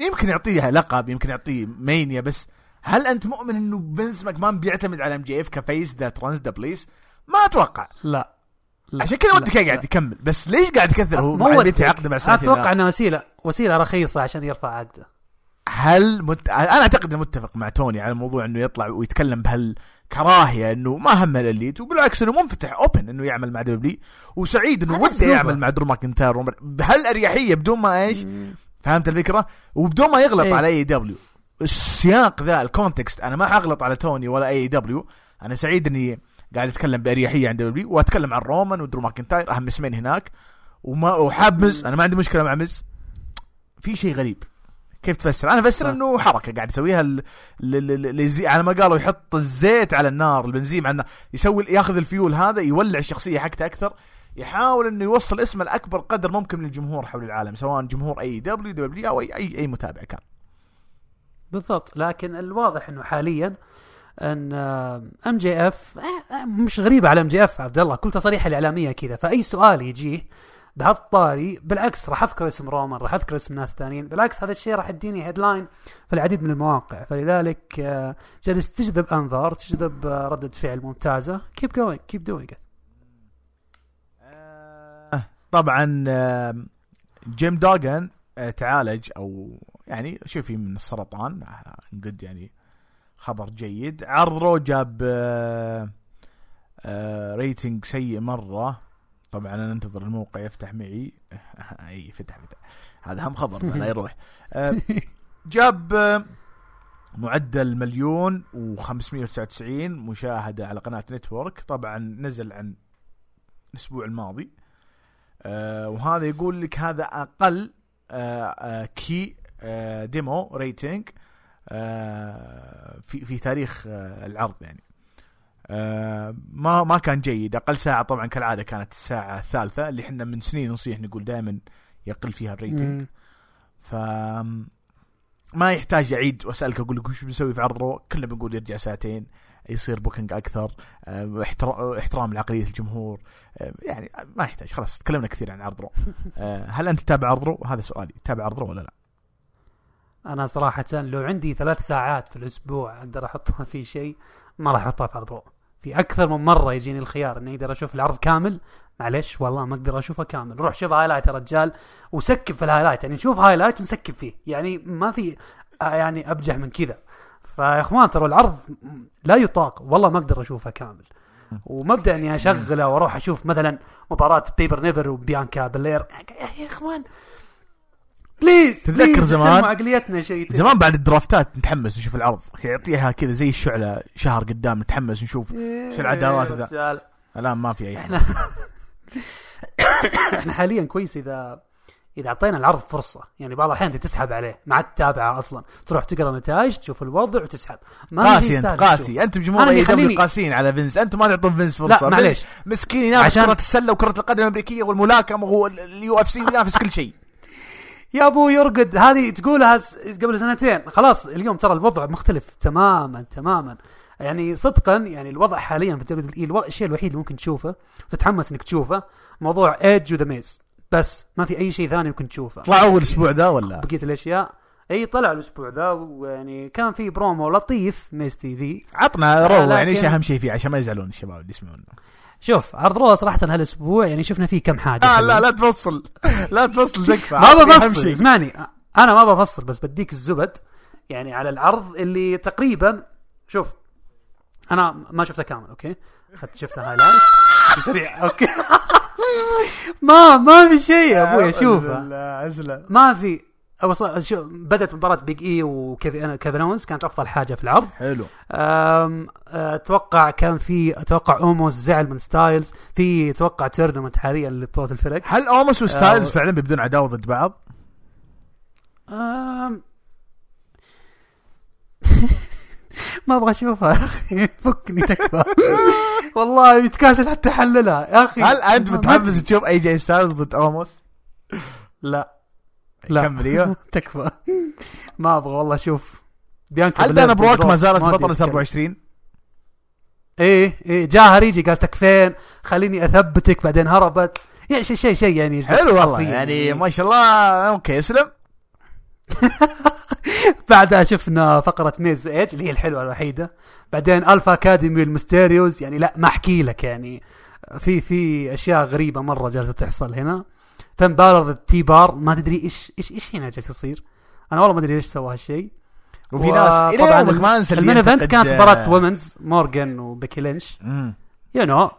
يمكن يعطيه لقب يمكن يعطيه مانيا بس هل أنت مؤمن إنه فينس ماكمان بيعتمد على إم جي إف كفيس ذات رانز ذا بليس؟ ما أتوقع لا لا عشان كذا ودك قاعد. يكمل بس ليش قاعد يكثر هو مو مع ودك. بيتي عقد مع أتوقع؟ إنها وسيله وسيلة رخيصة عشان يرفع عقده هل مت... أنا أعتقد متفق مع توني على موضوع إنه يطلع ويتكلم بهالكراهية إنه ما هم الاليت وبالعكس إنه منفتح open إنه يعمل مع دبليو وسعيد إنه وده. يعمل مع درو ماكنتاير بهالأريحية بدون ما إيش فهمت الفكرة وبدون ما يغلط إيه. على اي دبليو السياق ذا ال context. أنا ما حغلط على توني ولا أي دبليو. أنا سعيد إني قاعد أتكلم بأريحية عن دبليو. وأتكلم عن رومان ودرو ماكنتاير. أهم اسمين هناك. وما وحاب مز أنا ما عندي مشكلة مع مز في شيء غريب. كيف تفسر؟ أنا أفسر. إنه حركة قاعد يسويها ل... ل... ل... على ما قالوا يحط الزيت على النار البنزين على النار. يسوي ياخذ الفيول هذا يولع الشخصية حقته أكثر. يحاول إنه يوصل اسمه لاكبر قدر ممكن للجمهور حول العالم سواء جمهور أي دبليو دبليو أو اي اي, أي متابع كان. بالضبط. لكن الواضح إنه حاليا أن ام جي اف مش غريبه على ام جي اف عبد الله. كل تصاريحه الإعلامية كذا. فأي سؤال يجيه بهالطاري بالعكس راح أذكر اسم رومان راح أذكر اسم ناس ثانيين بالعكس هذا الشيء راح يديني headline في العديد من المواقع. فلذلك آه، جالس تجذب أنظار تجذب آه، ردة فعل ممتازة. Keep doing it. آه، طبعا آه، جيم دوغن تعالج أو يعني شوفي من السرطان آه، قد يعني خبر جيد. عرض Raw جاب آه، آه، rating سيء مرة. طبعا أنا أنتظر الموقع يفتح معي. إي فتح فتح. هذا هم خبر لا يروح. آه، جاب آه، معدل مليون و599 مشاهدة على قناة Network. طبعا نزل عن الأسبوع الماضي. آه وهذا يقول لك هذا آه آه key demo rating في في تاريخ آه العرض يعني. آه ما ما كان جيد. أقل ساعة طبعا كالعادة كانت الساعة الثالثة اللي إحنا من سنين نصيح نقول دائما يقل فيها ال rating. ف ما يحتاج أعيد وأسألك أقول لك وش بنسوي في عرض Raw؟ كلنا بنقول يرجع ساعتين. يصير booking أكثر آه، احترا- احترام لعقلية الجمهور آه، يعني ما يحتاج خلاص تكلمنا كثير عن عرض Raw آه، هل أنت تتابع عرض Raw هذا سؤالي تتابع عرض Raw ولا لا؟ أنا صراحة لو عندي ثلاث ساعات في الأسبوع أقدر احطها في شيء ما راح احطها في عرض Raw في أكثر من مرة يجيني الخيار إني أقدر أشوف العرض كامل. معلش والله ما أقدر أشوفه كامل. روح شوف highlight يا رجال و skip في ال highlight يعني نشوف highlight ون skip فيه. يعني ما في يعني أبجح من كذا. فيا إخوان ترى العرض لا يطاق. والله ما أقدر أشوفه كامل. ومبدأ إني أشغله وأروح أشوف مثلا مباراة بايبر نيفن وبيانكا بلير. يا إخوان please تتذكر زمان؟ عقليتنا شيء. زمان بعد الدرافتات نتحمس نشوف العرض. يعطيها كذا زي الشعلة شهر قدام نتحمس نشوف شو العداوات ذا؟ الآن ما في أي إحنا إحنا حاليا كويس إذا إذا أعطينا العرض فرصة يعني بعض الأحيان أنت تسحب عليه ما عاد تتابعه أصلا. تروح تقرأ نتائج تشوف الوضع وتسحب. ما قاسي أنت قاسي. أنت بجمهور AEW يخليني- قاسيين على فينس. أنتم ما تعطون فينس فرصة. لا معليش. مسكين ينافس عشان- كرة السلة وكرة القدم الأمريكية والملاكمة وال UFC ينافس كل شيء. يا أبو يرقد هذه تقولها قبل سنتين. خلاص اليوم ترى الوضع مختلف تماما تماما. يعني صدقا يعني الوضع حاليا في ال WWE الو- الشيء الوحيد اللي ممكن تشوفه تتحمس إنك تشوفه موضوع ايدج وذا ميز بس ما في أي شيء ثاني ممكن تشوفه. طلع أول أسبوع ذا ولا؟ بقية الأشياء. أي طلع الأسبوع ذا ويعني كان في برومو لطيف Miz TV. عطنا آه، Raw يعني لكن- إيش أهم شيء فيه عشان ما يزعلون الشباب اللي يسمعونا شوف عرض Raw صراحة هالأسبوع يعني شفنا فيه كم حاجة. آه. لا لا تفصل. لا تفصل تكفى. ما بفصل. اسمعني. أنا ما بفصل بس بديك الزبد. يعني على العرض اللي تقريبا شوف أنا ما شفته كامل أوكي؟ شفته highlight. سريع أوكي. ما ما في شيء يا أبوي اشوفه ما في. شو بدأت مباراة بيج اي وكيفن كانت أفضل حاجة في العرض. حلو. أم، أتوقع كان في أتوقع أوموس زعل من ستايلز. في أتوقع tournament حاليا لبطولة الفرق هل أوموس وستايلز آه، فعلا بيبدون عداوة ضد بعض؟ ما أبغى أشوفها. يا أخي فكني تكفى والله متكاسل حتى أحللها. يا أخي هل أنت متحمس. تشوف أي جي ستايلز ضد أوموس؟ لا. لا. كمل أيوه. تكفى ما أبغى والله أشوف. بيانكا هل دانا بروك ما. زالت بطلة أتكلم. 24 إيه إيه. جاها ريجي قال تكفين خليني أثبتك بعدين هربت. يعني شيء شيء شيء يعني حلو والله يعني ما شاء الله أوكي اسلم. بعدها شفنا فقرة ميز إيج اللي هي الحلوة الوحيدة. بعدين ألفا أكاديمي المستيريوز يعني لا ما أحكي لك يعني. في في أشياء غريبة مرة جالسة تحصل هنا. فين بالر ضد تي بار؟ ما تدري إيش إيش إيش هنا جالس يصير. أنا والله ما أدري ليش سوى هالشيء. وفي ناس يومك ما انسى المين إيفنت كانت مباراة وومنز مورجان وبيكي لينش. you know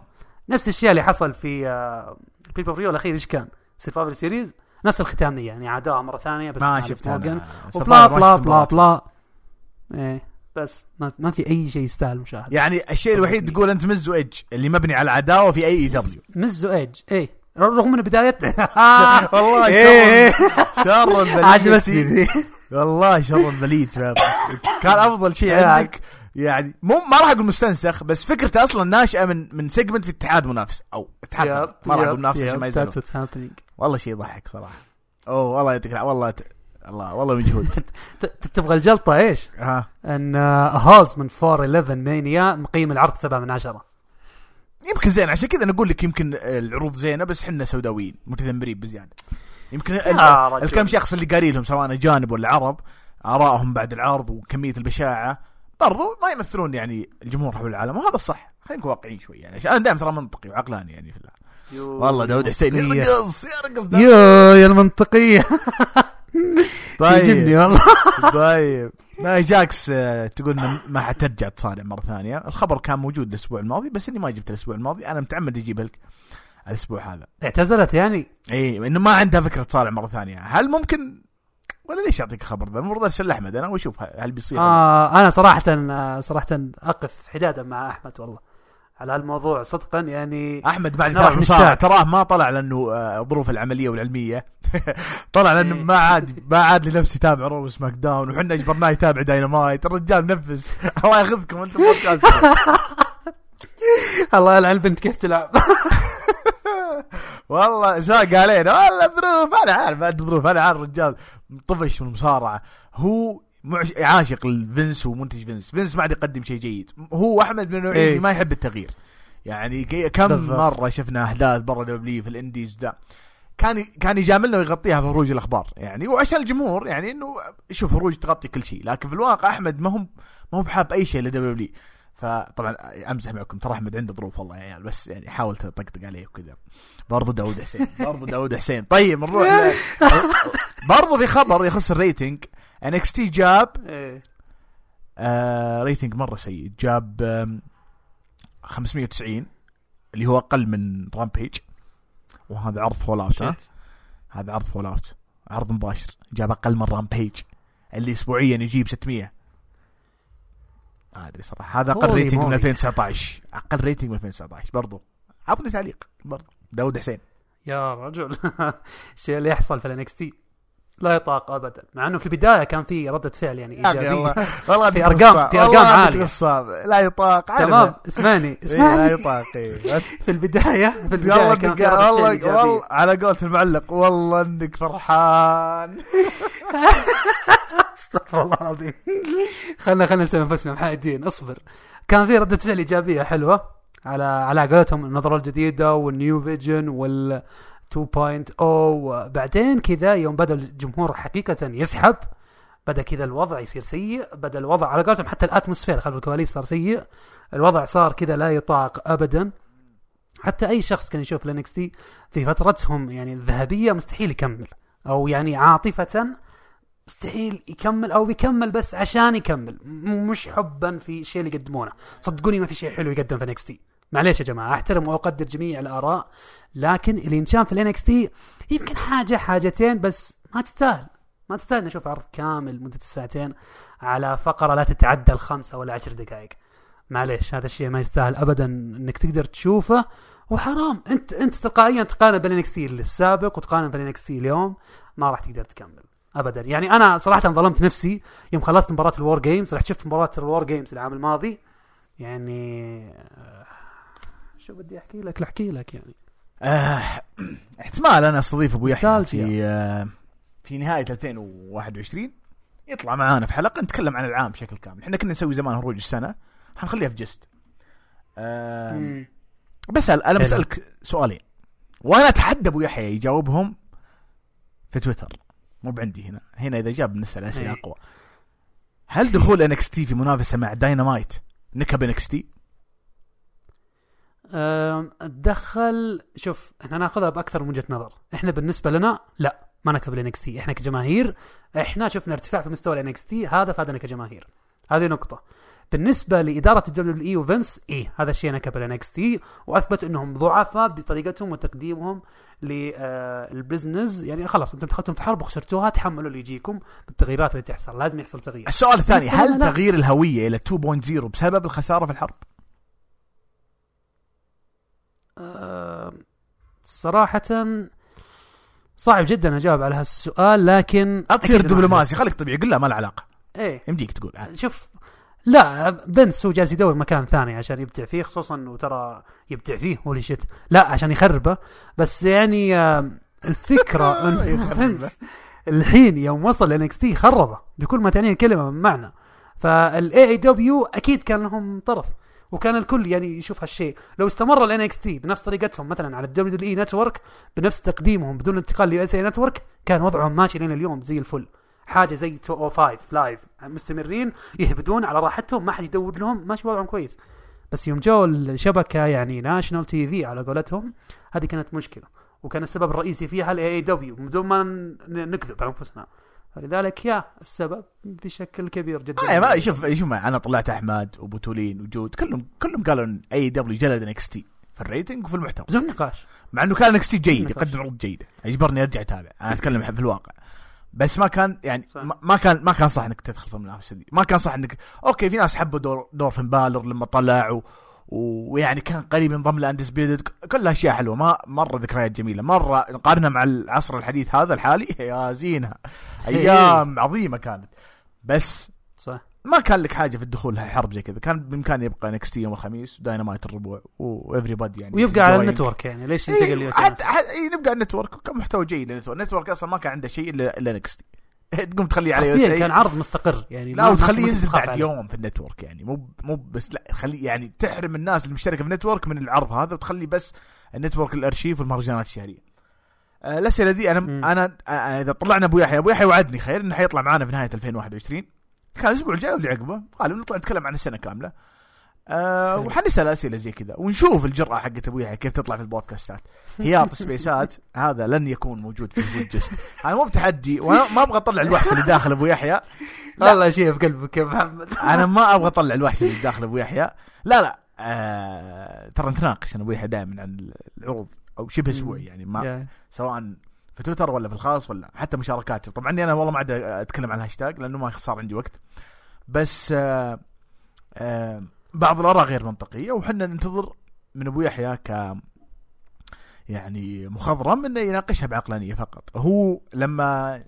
نفس الشيء اللي حصل في آه، ال pay-per-view الأخير إيش كان؟ Survivor Series نفس الختامية يعني عادوها مرة ثانية بس ما شفت وبلا بلا بلا مباراة. بلا إيه بس ما, ما في أي شيء يستاهل المشاهده يعني الشيء الوحيد تقول أنت مز وايدج اللي مبني على عداوه في AEW. مزو ايج إيه. رغم من بدايته والله إيه. شر البلية عجبتني ذي. والله شر البلية فعلا. كان أفضل شيء إيه، عندك. يعني مو ما راح أقول مستنسخ بس فكرته أصلا ناشئة من من segment في اتحاد منافس. أو اتحاد ما راح أقول منافس عشان ما يزعلون. والله شيء يضحك صراحة. أوه والله يعطيك والله ت... الله والله مجهود. تبغى الجلطة إيش؟ ها. أن آه، هولز من 411 Mania مقيم العرض 7 من 10 يمكن زين عشان كذا نقول لك يمكن العروض زينة بس إحنا سوداويين متذمرين بزيادة. يمكن. الكم شخص اللي قاري لهم سواء أجانب ولا عرب ارائهم بعد العرض وكمية البشاعة برضو ما يمثلون يعني الجمهور حول العالم وهذا الصح. خلينا نكون واقعيين شوي يعني أنا دائما ترى منطقي وعقلاني يعني في الله. والله داود حسين. يرقص يرقص. يو يا المنطقية. طيب. والله. طيب. ناي جاكس آه، تقول ما حترجع تصارع مرة ثانية. الخبر كان موجود الأسبوع الماضي بس إني ما جبت الأسبوع الماضي. أنا متعمد أجيب لك الأسبوع هذا. اعتزلت يعني؟ إي إنه ما عندها فكرة تصارع مرة ثانية. هل ممكن؟ ولا ليش اعطيك خبر ذا؟ المفروض أرسل احمد أنا واشوف هل بيصير. آه أنا صراحة آه، صراحة أقف حدادا مع أحمد والله. على هالموضوع صدقا يعني أحمد بعد فتره مصارع. تراه ما طلع لأنه آه، ظروف العملية والعلمية. طلع لأنه إيه. ما عاد ما عاد لنفسه يتابع Raw SmackDown وحنا اجبرناه يتابع داينامايت. الرجال منفس. الله يأخذكم أنتم الله يلعن البنت كيف تلعب. والله ساق علينا. والله ظروف أنا عارف عاد ظروف أنا عارف الرجال طفش من المصارعة. هو معش... عاشق لفينس ومنتج فينس. فينس ما عاد يقدم شيء جيد. هو أحمد من النوعيه إيه. اللي ما يحب التغيير. يعني كم بالضبط. مرة شفنا أحداث برا W في ال indies ده كان كان يجاملنا ويغطيها في خروج الأخبار. يعني وعشان الجمهور يعني إنه شوف خروج تغطي كل شيء. لكن في الواقع أحمد ما هو ما هو بحاب أي شيء ل W فطبعا أمزح معكم. ترى أحمد عنده ظروف والله يا عيال. بس يعني حاول تطقطق عليه وكذا. برضو داود حسين. برضو داود حسين. طيب نروح برضو في خبر يخص ال rating. NXT جاب إيه. آه rating مرة سيء. جاب آم، 590 اللي هو أقل من Rampage وهذا عرض fallout ها. هذا عرض fallout. عرض مباشر. جاب أقل من Rampage اللي اسبوعيا يجيب 600 ما أدري صراحة. هذا أقل rating من يوليو. 2019 أقل rating من 2019 برضو. عطني تعليق. برضو. داود حسين. يا رجل. الشيء اللي يحصل في ال NXT لا يطاق ابدا مع إنه في البداية كان في ردة فعل يعني أخي والله إيجابية والله في نصاب. في عالية. نصاب. لا يطاق. تمام اسمعني إيه، لا اسمعني يطاق إيه. في البدايه في البداية والله كان في ردة فعل والله إيجابية والله على قولة المعلق والله إنك فرحان أستغفر الله العظيم خلنا خلنا نسوي أنفسنا محايدين أصبر كان في ردة فعل إيجابية حلوة على على قولتهم النظرة الجديدة وال new vision وال 2.0 وبعدين كذا يوم بدأ الجمهور حقيقة يسحب بدأ كذا الوضع يصير سيء بدأ الوضع على قولتهم حتى ال atmosphere خلف الكواليس صار سيء الوضع صار كذا لا يطاق ابدا. حتى أي شخص كان يشوف ال NXT في فترتهم يعني الذهبية مستحيل يكمل أو يعني عاطفة مستحيل يكمل أو بيكمل بس عشان يكمل مش حبا في الشيء اللي يقدمونه. صدقوني ما في شيء حلو يقدم في NXT. معليش يا جماعة أحترم وأقدر جميع الآراء لكن اللي ينشان في ال NXT يمكن حاجة حاجتين بس ما تستاهل. ما تستاهل نشوف عرض كامل مدة الساعتين على فقرة لا تتعدى الخمسة ولا عشر دقائق. معليش هذا الشيء ما يستاهل ابدا إنك تقدر تشوفه. وحرام أنت أنت تلقائيا تقارن بين ال NXT السابق وتقارن بين ال NXT اليوم ما راح تقدر تكمل. ابدا. يعني أنا صراحة ظلمت نفسي يوم خلصت مباراة ال WarGames رحت شفت مباراة ال WarGames العام الماضي. يعني آه، شو بدي أحكي لك؟ أحكي لك يعني. آه احتمال أنا أستضيف أبو يحيى. في آه في نهاية 2021 يطلع معانا في حلقة نتكلم عن العام بشكل كامل. إحنا كنا نسوي زمان هروج السنة حنخليها في جست. آه. بسأل أنا. بسألك سؤالين. وأنا أتحدى أبو يحيى يجاوبهم في تويتر. مو بعندي هنا. هنا إذا جاب بنسال اسئله. أقوى. هل دخول NXT في منافسة مع داينامايت نكب NXT أم، اتدخل شوف إحنا ناخذها بأكثر من وجهة نظر. إحنا بالنسبة لنا لا ما نكب ال NXT إحنا كجماهير إحنا شفنا ارتفاع في مستوى ال NXT هذا فادنا كجماهير. هذه نقطة. بالنسبة لإدارة ال WWE وفنس اي هذا الشيء نكب ال NXT وأثبت إنهم ضعفاء بطريقتهم وتقديمهم لل business يعني خلاص أنتم دخلتم في حرب وخسرتوها تحملوا اللي يجيكم بالتغييرات اللي تحصل. لازم يحصل تغيير. السؤال الثاني هل لا. تغيير الهوية إلى 2.0 بسبب الخسارة في الحرب؟ آه، صراحة صعب جدا أجاوب على هالسؤال لكن لا تصير دبلوماسي خليك طبيعي قل لا ما له علاقة. إيه. يمديك تقول عادي. شوف لا فينس هو جالس يدور مكان ثاني عشان يبدع فيه خصوصا إنه ترى يبدع فيه holy shit لا عشان يخربه. بس يعني الفكرة انه. فينس الحين يوم وصل NXT خربه بكل ما تعنيه الكلمة من معنى. فال AEW أكيد كان لهم طرف. وكان الكل يعني يشوف هالشيء. لو استمر ال NXT بنفس طريقتهم مثلا على ال WWE Network بنفس تقديمهم بدون انتقال ل USA Network كان وضعهم ماشي لين اليوم زي الفل. حاجة زي 205 Live مستمرين يهبدون على راحتهم ما حد يدور لهم ماشي وضعهم كويس. بس يوم جو الشبكة يعني national TV على قولتهم هذه كانت مشكلة. وكان السبب الرئيسي فيها ال AEW بدون ما نكذب على أنفسنا. فلذلك يا السبب بشكل كبير جدا. آه ما شوف شوف أنا طلعت أحمد وبتولين وجود كلهم كلهم قالوا إن AEW جلد NXT في ال rating وفي المحتوى. بدون نقاش. مع إنه كان NXT جيد. يقدم عروض جيده أجبرني أرجع أتابع. أنا أتكلم في الواقع. بس ما كان يعني صح. ما ما كان ما كان صح إنك تدخل في المنافسة دي. ما كان صح إنك okay في ناس حبوا دور دور Finn Balor لما طلع و... ويعني كان قريب ينضم ل Undisputed كلها اشياء حلوة. ما مرة ذكريات جميلة. مرة نقارنها مع العصر الحديث هذا الحالي. يا زينها أيام عظيمة كانت. بس صح. ما كان لك حاجة في الدخول حرب زي كذا. كان بإمكاني يبقى نكست يوم الخميس وداينامايت الربوع وافري بادي يعني ويبقى على. النتورك يعني. ليش إيه اليو حتى حتى إيه نبقى على النتورك. كان محتوى جيد للنتورك. النتورك أصلا ما كان عنده شيء الا نكست تقوم تخليه على يو حرفيا كان عرض مستقر يعني لا وتخليه ينزل بعد عليه. يوم في النتورك يعني مو مو بس لا خلي يعني تحرم الناس المشتركه في النتورك من العرض هذا وتخلي بس النتورك الأرشيف والمهرجانات الشهرية. آه، الأسئلة دي أنا مم. أنا أنا إذا طلعنا أبو يحيى أبو يحيى وعدني خير إنه حيطلع معنا في نهاية 2021 كان الأسبوع الجاي واللي عقبه قالوا نطلع نتكلم عن السنة كاملة. آه. وحنسال اسئله زي كذا ونشوف الجرأة حقت ابو يحيى كيف تطلع في البودكاستات. هياط سبيسات هذا لن يكون موجود في البود جست. أنا مو بتحدي وأنا ما أبغى أطلع الوحش اللي داخل أبو يحيى لا. الله شيء في قلبك يا محمد أنا ما أبغى أطلع الوحش اللي داخل أبو يحيى لا لا آه ترى نتناقش أنا أبو يحيى دائما عن العروض أو شبه أسبوعي يعني ما. سواء في تويتر ولا في الخاص ولا حتى مشاركاتي طبعا أنا والله ما عاد أتكلم عن الهاشتاج لأنه ما صار عندي وقت بس آه آه بعض الآراء غير منطقية وحنا ننتظر من أبو يحيى ك يعني مخضرم إنه يناقشها بعقلانية فقط. هو لما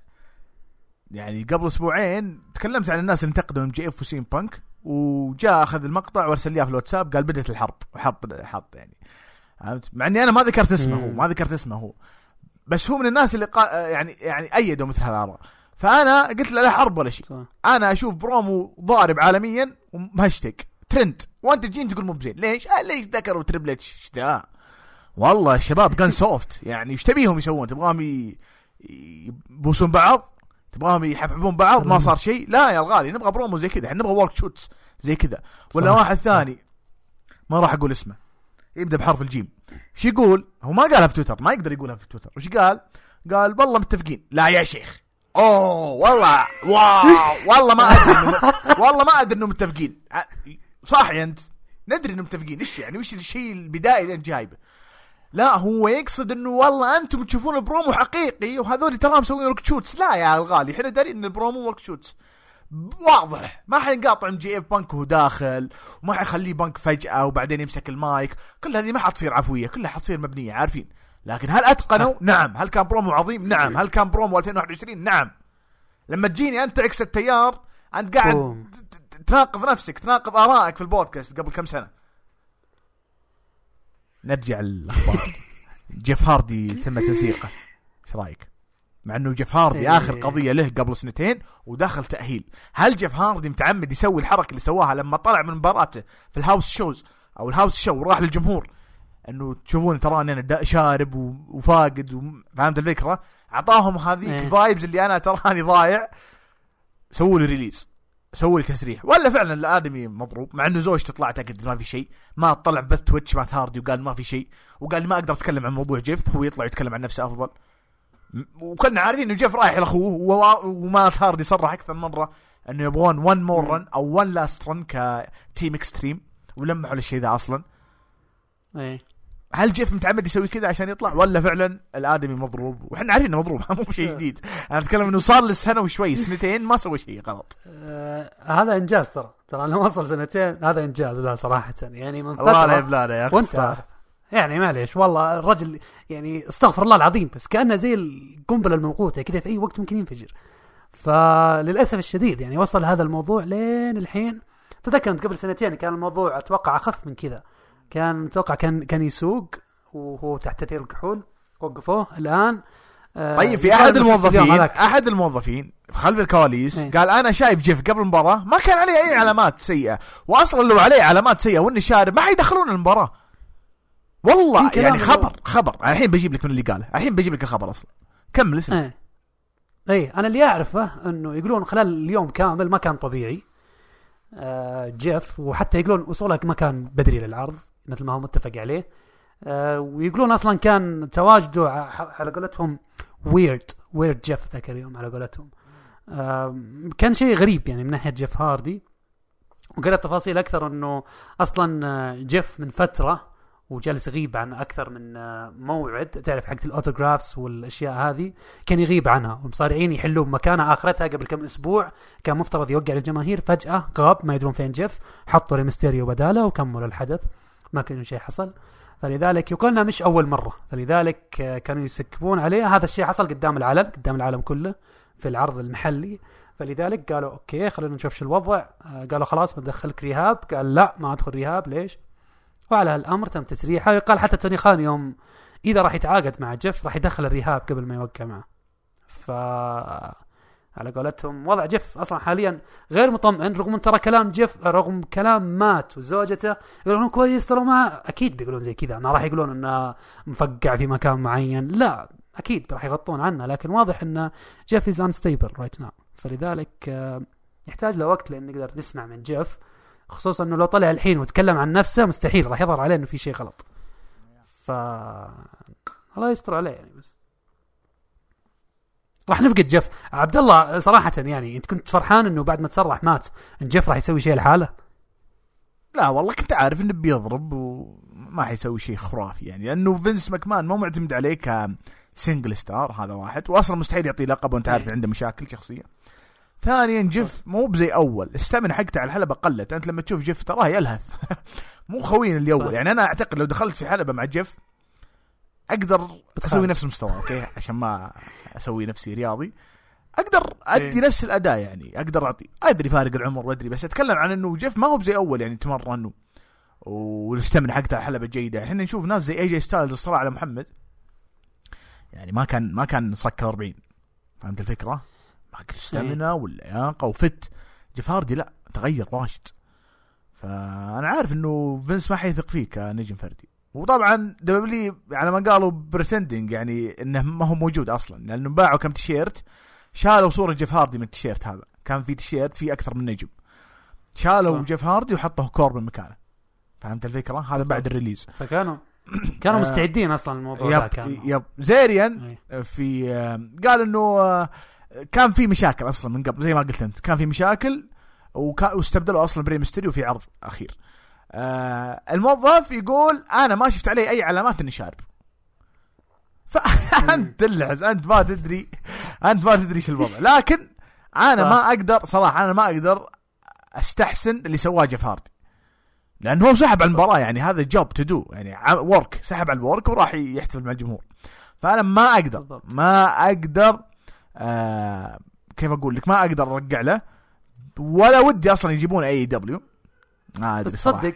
يعني قبل أسبوعين تكلمت عن الناس اللي انتقدوا MJF و CM Punk وجاء أخذ المقطع وأرسل لي إياه في الواتساب قال بدأت الحرب وحط حط يعني. فهمت؟ مع إني أنا ما ذكرت اسمه هو. ما ذكرت اسمه هو. بس هو من الناس اللي قا... يعني يعني أيدوا مثل هالآراء. فأنا قلت له لا حرب ولا شيء. أنا أشوف برومو ضارب عالميا ومهشتك ترند وانت تجين تقول مو بزين ليش؟ آه ليش ذكروا تريبل إتش إيش ذا؟ والله الشباب كان soft يعني إيش تبيهم يسوون؟ تبغاهم يبوسون بعض؟ تبغاهم يحبحبون بعض ما صار شيء؟ لا يا الغالي نبغى برومو زي كذا إحنا نبغى work shoots زي كذا ولا صح. واحد ثاني ما راح أقول اسمه يبدأ بحرف الجيم إيش يقول؟ هو ما قالها في تويتر ما يقدر يقولها في تويتر وش قال؟ قال والله متفقين لا يا شيخ أوه والله wow والله ما أدري والله ما أدري انهم متفقين صاحي أنت. ندري إنهم متفقين. إيش يعني؟ وش الشيء البدائي اللي أنت جايبه؟ لا هو يقصد إنه والله أنتم تشوفون البرومو حقيقي وهذول ترى مسوين work shoots لا يا الغالي إحنا دارين إن ال promo work shoots واضح. ما حينقاطع ام جي إف بنك وهو داخل وما حيخليه بنك فجأة وبعدين يمسك المايك. كل هذه ما حتصير عفوية كلها حتصير مبنية عارفين؟ لكن هل أتقنوا؟ نعم. هل كان برومو عظيم؟ نعم. هل كان برومو 2021 نعم. لما تجيني أنت تعكس التيار أنت قاعد تناقض نفسك تناقض آرائك في البودكاست قبل كم سنة نرجع الاخبار جيف هاردي تم تنسيقه إيش رأيك؟ مع إنه جيف هاردي إيه. آخر قضية له قبل سنتين ودخل تأهيل، هل جيف هاردي متعمد يسوي الحركة اللي سواها لما طلع من مباراته في ال house shows أو ال house show وراح للجمهور إنه تشوفون تراني أنا شارب وفاقد فهمت الفكرة؟ أعطاهم هذيك. ال vibes اللي أنا تراني ضايع سووا لي release سووا لي تسريح. ولا فعلا الآدمي مضروب مع إنه زوجته طلعت اكد ما في شيء ما طلع في بث تويتش مات هاردي وقال ما في شيء وقال ما أقدر أتكلم عن موضوع جيف هو يطلع يتكلم عن نفسه أفضل. وكنا عارفين إنه جيف رايح لأخوه ومات هاردي صرح أكثر مرة إنه يبغون 1 more run أو 1 last run ك Team Extreme ولمحوا للشيء ذا أصلا. إيه. هل جيف متعمد يسوي كذا عشان يطلع؟ ولا فعلا الآدمي مضروب؟ وحنا عارفين إنه مضروب مو شيء جديد. أنا أتكلم إنه صار له سنة وشوي سنتين ما سوى شيء غلط. آه هذا إنجاز ترى. ترى لو وصل سنتين هذا إنجاز لا صراحة. يعني من الله لا فتره يبلانا يا أخي. وانت. يعني معليش والله الرجل يعني استغفر الله العظيم بس كأنه زي القنبلة الموقوتة كذا في أي وقت ممكن ينفجر. فللأسف الشديد يعني وصل هذا الموضوع لين الحين. تذكر قبل سنتين كان الموضوع أتوقع أخف من كذا. كان أتوقع كان كان يسوق وهو تحت تاثير الكحول. وقفوه. الآن آه، طيب في أحد الموظفين. أحد الموظفين خلف الكواليس إيه. قال أنا شايف جيف قبل المباراة ما كان عليه أي علامات سيئة. واصلا لو عليه علامات سيئة واني شارب ما حيدخلون المباراة. والله يعني خبر خبر. الحين بجيب لك من اللي قاله. الحين بجيب لك الخبر أصلا. كمل اسمع. إيه. إيه أنا اللي أعرفه إنه يقولون خلال اليوم كامل ما كان طبيعي آه جيف وحتى يقولون وصوله ما كان بدري للعرض. مثل ما هو متفق عليه. آه ويقولون أصلا كان تواجده على قولتهم ويرد ويرد جيف ذاك اليوم على قولتهم. آم، كان شيء غريب يعني من ناحية جيف هاردي وقرأت تفاصيل أكثر إنه أصلا آه، جيف من فترة وجالس يغيب عن أكثر من آه، موعد. تعرف حقت ال autographs والأشياء هذه؟ كان يغيب عنها. ومصارعين يحلون مكانها آخرتها قبل كم أسبوع. كان مفترض يوقع للجماهير. فجأة غاب ما يدرون فين جيف حطوا ريمستيريو بداله وكملوا الحدث. ما كان شيء حصل. فلذلك يقول إنها مش أول مرة. فلذلك آه، كانوا يسكتون عليه هذا الشيء حصل قدام العلن قدام العالم كله في العرض المحلي. فلذلك قالوا okay خلينا نشوف شو الوضع. آه، قالوا خلاص بندخلك rehab. قال لا ما أدخل rehab. ليش؟ وعلى هالأمر تم تسريحه. قال حتى توني خان يوم إذا راح يتعاقد مع جيف راح يدخل ال rehab قبل ما يوقع معه. ف على قولتهم. وضع جيف أصلا حاليا غير مطمئن رغم أن ترى كلام جيف رغم كلام مات وزوجته يقولون كويس ترى ما أكيد بيقولون زي كذا. ما راح يقولون إنه مفقع في مكان معين. لا أكيد راح يغطون عنه لكن واضح إن جيف is unstable right now فلذلك آه، يحتاج له وقت لأن نقدر نسمع من جيف. خصوصا إنه لو طلع الحين وتكلم عن نفسه مستحيل راح يظهر عليه إنه في شيء غلط. ف الله يستر عليه يعني بس. راح نفقد جيف. عبد الله صراحة يعني انت كنت فرحان انه بعد ما تصرح مات. إن جيف راح يسوي شيء لحاله؟ لا والله كنت عارف إنه بيضرب وما حيسوي شيء خرافي يعني. لأنه فينس ماكمان مو معتمد عليه ك single star هذا واحد. واصلا مستحيل يعطيه لقب وأنت عارف إيه. عنده مشاكل شخصية. ثانيا جيف مو بزي أول. ال stamina حقته على الحلبه قلت. أنت لما تشوف جيف تراه يلهث. مو خوينا اللي اول. يعني أنا أعتقد لو دخلت في حلبة مع جيف أقدر. أسوي نفس مستواه okay؟ عشان ما أسوي نفسي رياضي. أقدر أدي إيه. نفس الأداء يعني أقدر أعطي. أدري فارق العمر وأدري بس أتكلم عن إنه جيف ما هو بزي أول يعني تمرن والاستمنة حقته على حلبة جيدة. إحنا نشوف ناس زي اي جي ستايلز الصراع على محمد. يعني ما كان ما كان سكر 40 فهمت الفكرة؟ ما كان استمنة واللياقة وفت. جيف هاردي لا تغير واجد. فأنا عارف إنه فينس ما حيثق فيه كنجم فردي. وطبعا دبليو على ما قالوا بريتندنج يعني إنه ما هو موجود أصلا لأنه باعوا كم تيشيرت شالوا صورة جيف هاردي من التيشيرت هذا كان في تيشيرت فيه أكثر من نجم شالوا. جيف هاردي وحطوا كوربن مكانه فهمت الفكرة؟ هذا بعد. الريليز فكانوا كانوا آه. مستعدين أصلا الموضوع يب كان يب زيريان إيه. في آه، قال إنه آه، كان في مشاكل أصلا من قبل زي ما قلت أنت كان في مشاكل واستبدلوا أصلا بري ميستيريو في عرض أخير آه الموظف يقول أنا ما شفت عليه أي علامات إني شارب. فأنت تلحس أنت ما تدري أنت ما تدري إيش الوضع. لكن أنا. ما أقدر صراحة أنا ما أقدر أستحسن اللي سواه جيف هاردي لأنه هو سحب على المباراة يعني هذا job to do يعني work سحب على ال work وراح يحتفل مع الجمهور. فأنا ما أقدر. ما أقدر آه كيف أقول لك ما أقدر أرجع له. ولا ودي أصلا يجيبون AEW ما ادري تصدق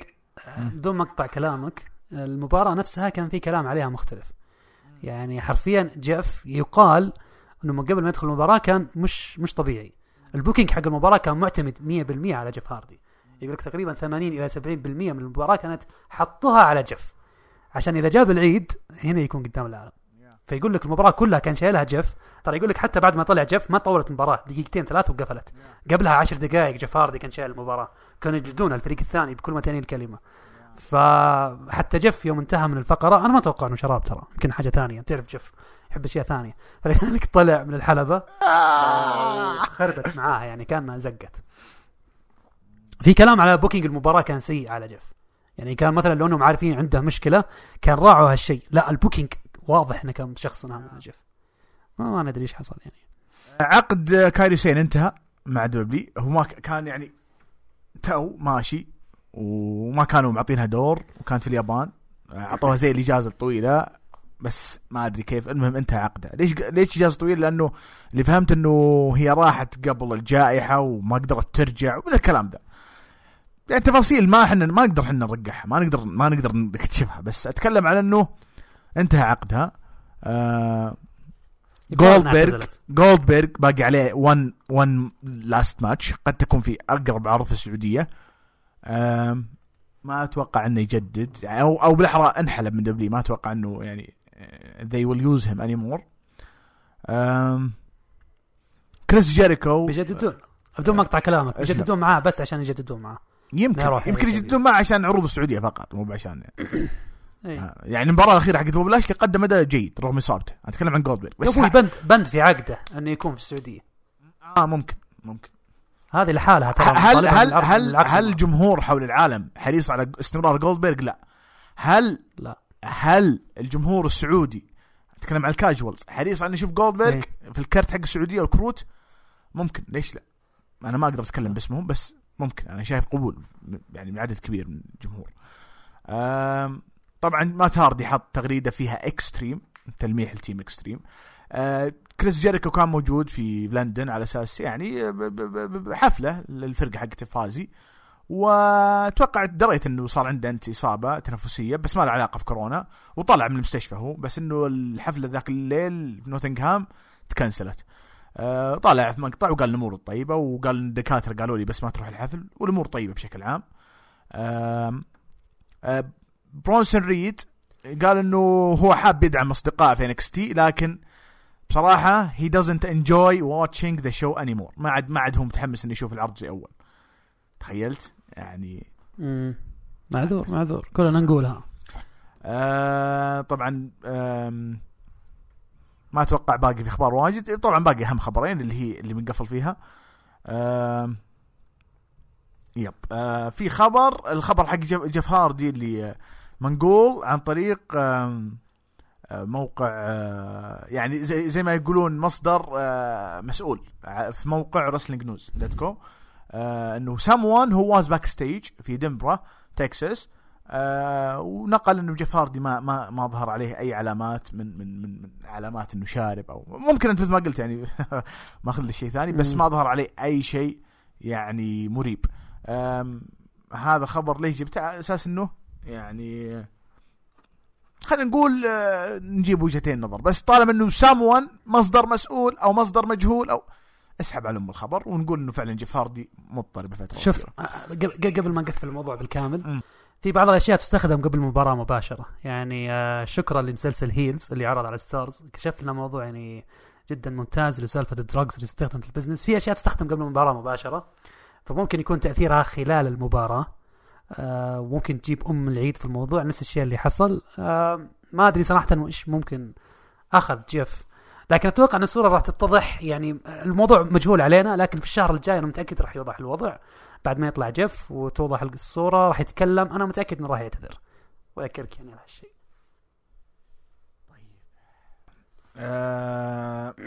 مم. بدون مقطع كلامك المباراة نفسها كان في كلام عليها مختلف. يعني حرفيا جيف يقال إنه من قبل ما يدخل المباراة كان مش مش طبيعي. ال booking حق المباراة كان معتمد 100% على جيف هاردي. يقول لك تقريبا 80 إلى 70% من المباراة كانت حطوها على جيف. عشان إذا جاب العيد هنا يكون قدام العالم. فيقول لك المباراة كلها كان شايلها جيف. ترى يقول لك حتى بعد ما طلع جيف ما طولت المباراة. دقيقتين ثلاث وقفلت. قبلها عشر دقائق جيف هاردي كان شايل المباراة. كانوا يجلدون الفريق الثاني بكل ما تعني الكلمة. فحتى جيف يوم انتهى من الفقرة أنا ما أتوقع أنه شراب ترى. يمكن حاجة ثانية. تعرف جيف يحب أشياء ثانية. فلذلك طلع من الحلبة. آه. خربت معاها يعني كان زقت. في كلام على booking المباراة كان سيء على جيف. يعني كان مثلا لو إنهم عارفين عنده مشكلة كان راعوا هالشيء. لا ال booking واضح إنه كان شخص على جيف. ما, ما ندري إيش حصل يعني. عقد كايري سين انتهى مع دبلي هو ما كان يعني too much وما كانوا معطينها دور وكانت في اليابان. أعطوها زي الإجازة الطويلة بس ما أدري كيف. المهم انتهى عقدها ليش ليش إجازة طويلة؟ لأنه اللي فهمت إنه هي راحت قبل الجائحة وما قدرت ترجع ومن الكلام ده. يعني تفاصيل ما إحنا ما نقدر إحنا نرجعها ما نقدر ما نقدر نكتشفها. بس أتكلم عن إنه انتهى عقدها. آه جولدبرغ. جولدبرغ باقي عليه 1 1 last match قد تكون في أقرب عرض في السعودية. أم ما أتوقع إنه يجدد. يعني أو أو بالأحرى انحلب من دبلي ما أتوقع إنه يعني they will use him anymore. كريس جيريكو بيجددون. بدون مقطع كلامك. بيجددون معاه بس عشان يجددون معاه. يمكن يمكن يعني يجددون معه عشان عروض السعودية فقط مو عشان إيه. آه، يعني المباراة الأخيرة حقت بوب لاشلي قدم أداء جيد رغم إصابته أتكلم عن جولدبرغ يا بس أبوي بند بند في عقده إنه يكون في السعودية آه ممكن ممكن هذه لحالها ترى هل هل هل هل. الجمهور حول العالم حريص على استمرار جولدبرغ؟ لا. هل لا هل الجمهور السعودي أتكلم عن ال casuals حريص على يشوف جولدبرغ. في الكرت حق السعودية والكروت؟ ممكن ليش لا؟ أنا ما أقدر أتكلم باسمهم بس ممكن أنا شايف قبول يعني من عدد كبير من الجمهور. طبعا مات هاردي حط تغريدة فيها Extreme تلميح ال Team Extreme. آه، كريس جيريكو كان موجود في لندن على أساس يعني حفلة للفرقة حقت Fozzy واتوقع دريت إنه صار عنده انت اصابه تنفسية بس ما له علاقة في كورونا وطلع من المستشفى هو بس إنه الحفلة ذاك الليل في نوتنغهام تكنسلت. آه، طالع في مقطع وقال الأمور الطيبه وقال الدكاترة قالوا لي بس ما تروح الحفل والأمور طيبة بشكل عام. برونسون ريد قال إنه هو حاب يدعم اصدقائه في NXT لكن بصراحة he doesn't enjoy watching the show anymore. ما عاد ما عاد هو متحمس إنه يشوف العرض زي أول. تخيلت؟ يعني مم. معذور معذور. كلنا نقولها. آه طبعا آم ما أتوقع باقي في أخبار واجد. طبعا باقي أهم خبرين اللي هي اللي بنقفل فيها. آم Yep. آه في خبر الخبر حق جف هاردي اللي آه، منقول عن طريق آه، موقع آه، يعني زي, زي ما يقولون مصدر آه، مسؤول ع- في موقع Wrestling News dot co إنه someone who was backstage في ادنبرا تكساس آه ونقل إنه جيف هاردي ما ما ما ظهر عليه أي علامات من من من, من علامات إنه شارب أو ممكن أنت مثل ما قلت يعني ماخذ لي شيء ثاني بس. ما ظهر عليه أي شيء يعني مريب. هذا خبر ليش جبته؟ على أساس إنه يعني خلينا نقول آه، نجيب وجهتين نظر. بس طالما إنه someone مصدر مسؤول أو مصدر مجهول أو اسحب على أم الخبر ونقول إنه فعلا جيف هاردي مضطرب بفترة شوف. آه، قبل قبل ما نقفل الموضوع بالكامل مم. في بعض الأشياء تستخدم قبل المباراه مباشرة. يعني آه، شكرا لمسلسل هيلز اللي عرض على ستارز كشف لنا موضوع يعني جدا ممتاز لسالفة ال drugs اللي تستخدم في ال business في أشياء تستخدم قبل المباراه مباشرة فممكن يكون تأثيرها خلال المباراة. آه وممكن تجيب أم العيد في الموضوع نفس الشيء اللي حصل. آه ما أدري صراحة إيش ممكن أخذ جيف. لكن أتوقع إن الصورة راح تتضح يعني الموضوع مجهول علينا لكن في الشهر الجاي أنا متأكد راح يوضح الوضع. بعد ما يطلع جيف وتوضح الصورة راح يتكلم أنا متأكد إنه راح يعتذر. وأذكرك يعني على هالشيء. آه،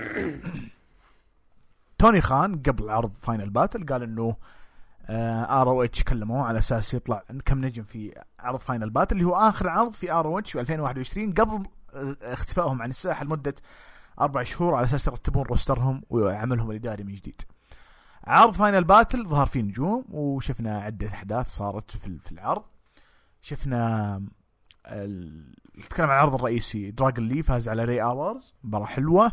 توني خان قبل عرض Final Battle قال إنه ROH كلموه على أساس يطلع كم نجم في عرض Final Battle اللي هو آخر عرض في ROH في 2021 قبل آه، اختفائهم عن الساحة لمدة أربع شهور على أساس يرتبون roster هم وعملهم الإداري من جديد. عرض Final Battle ظهر فيه نجوم وشفنا عدة أحداث صارت في العرض. شفنا ال- نتكلم عن العرض الرئيسي دراجون لي فاز على ري هوروس مباراة حلوة آه آه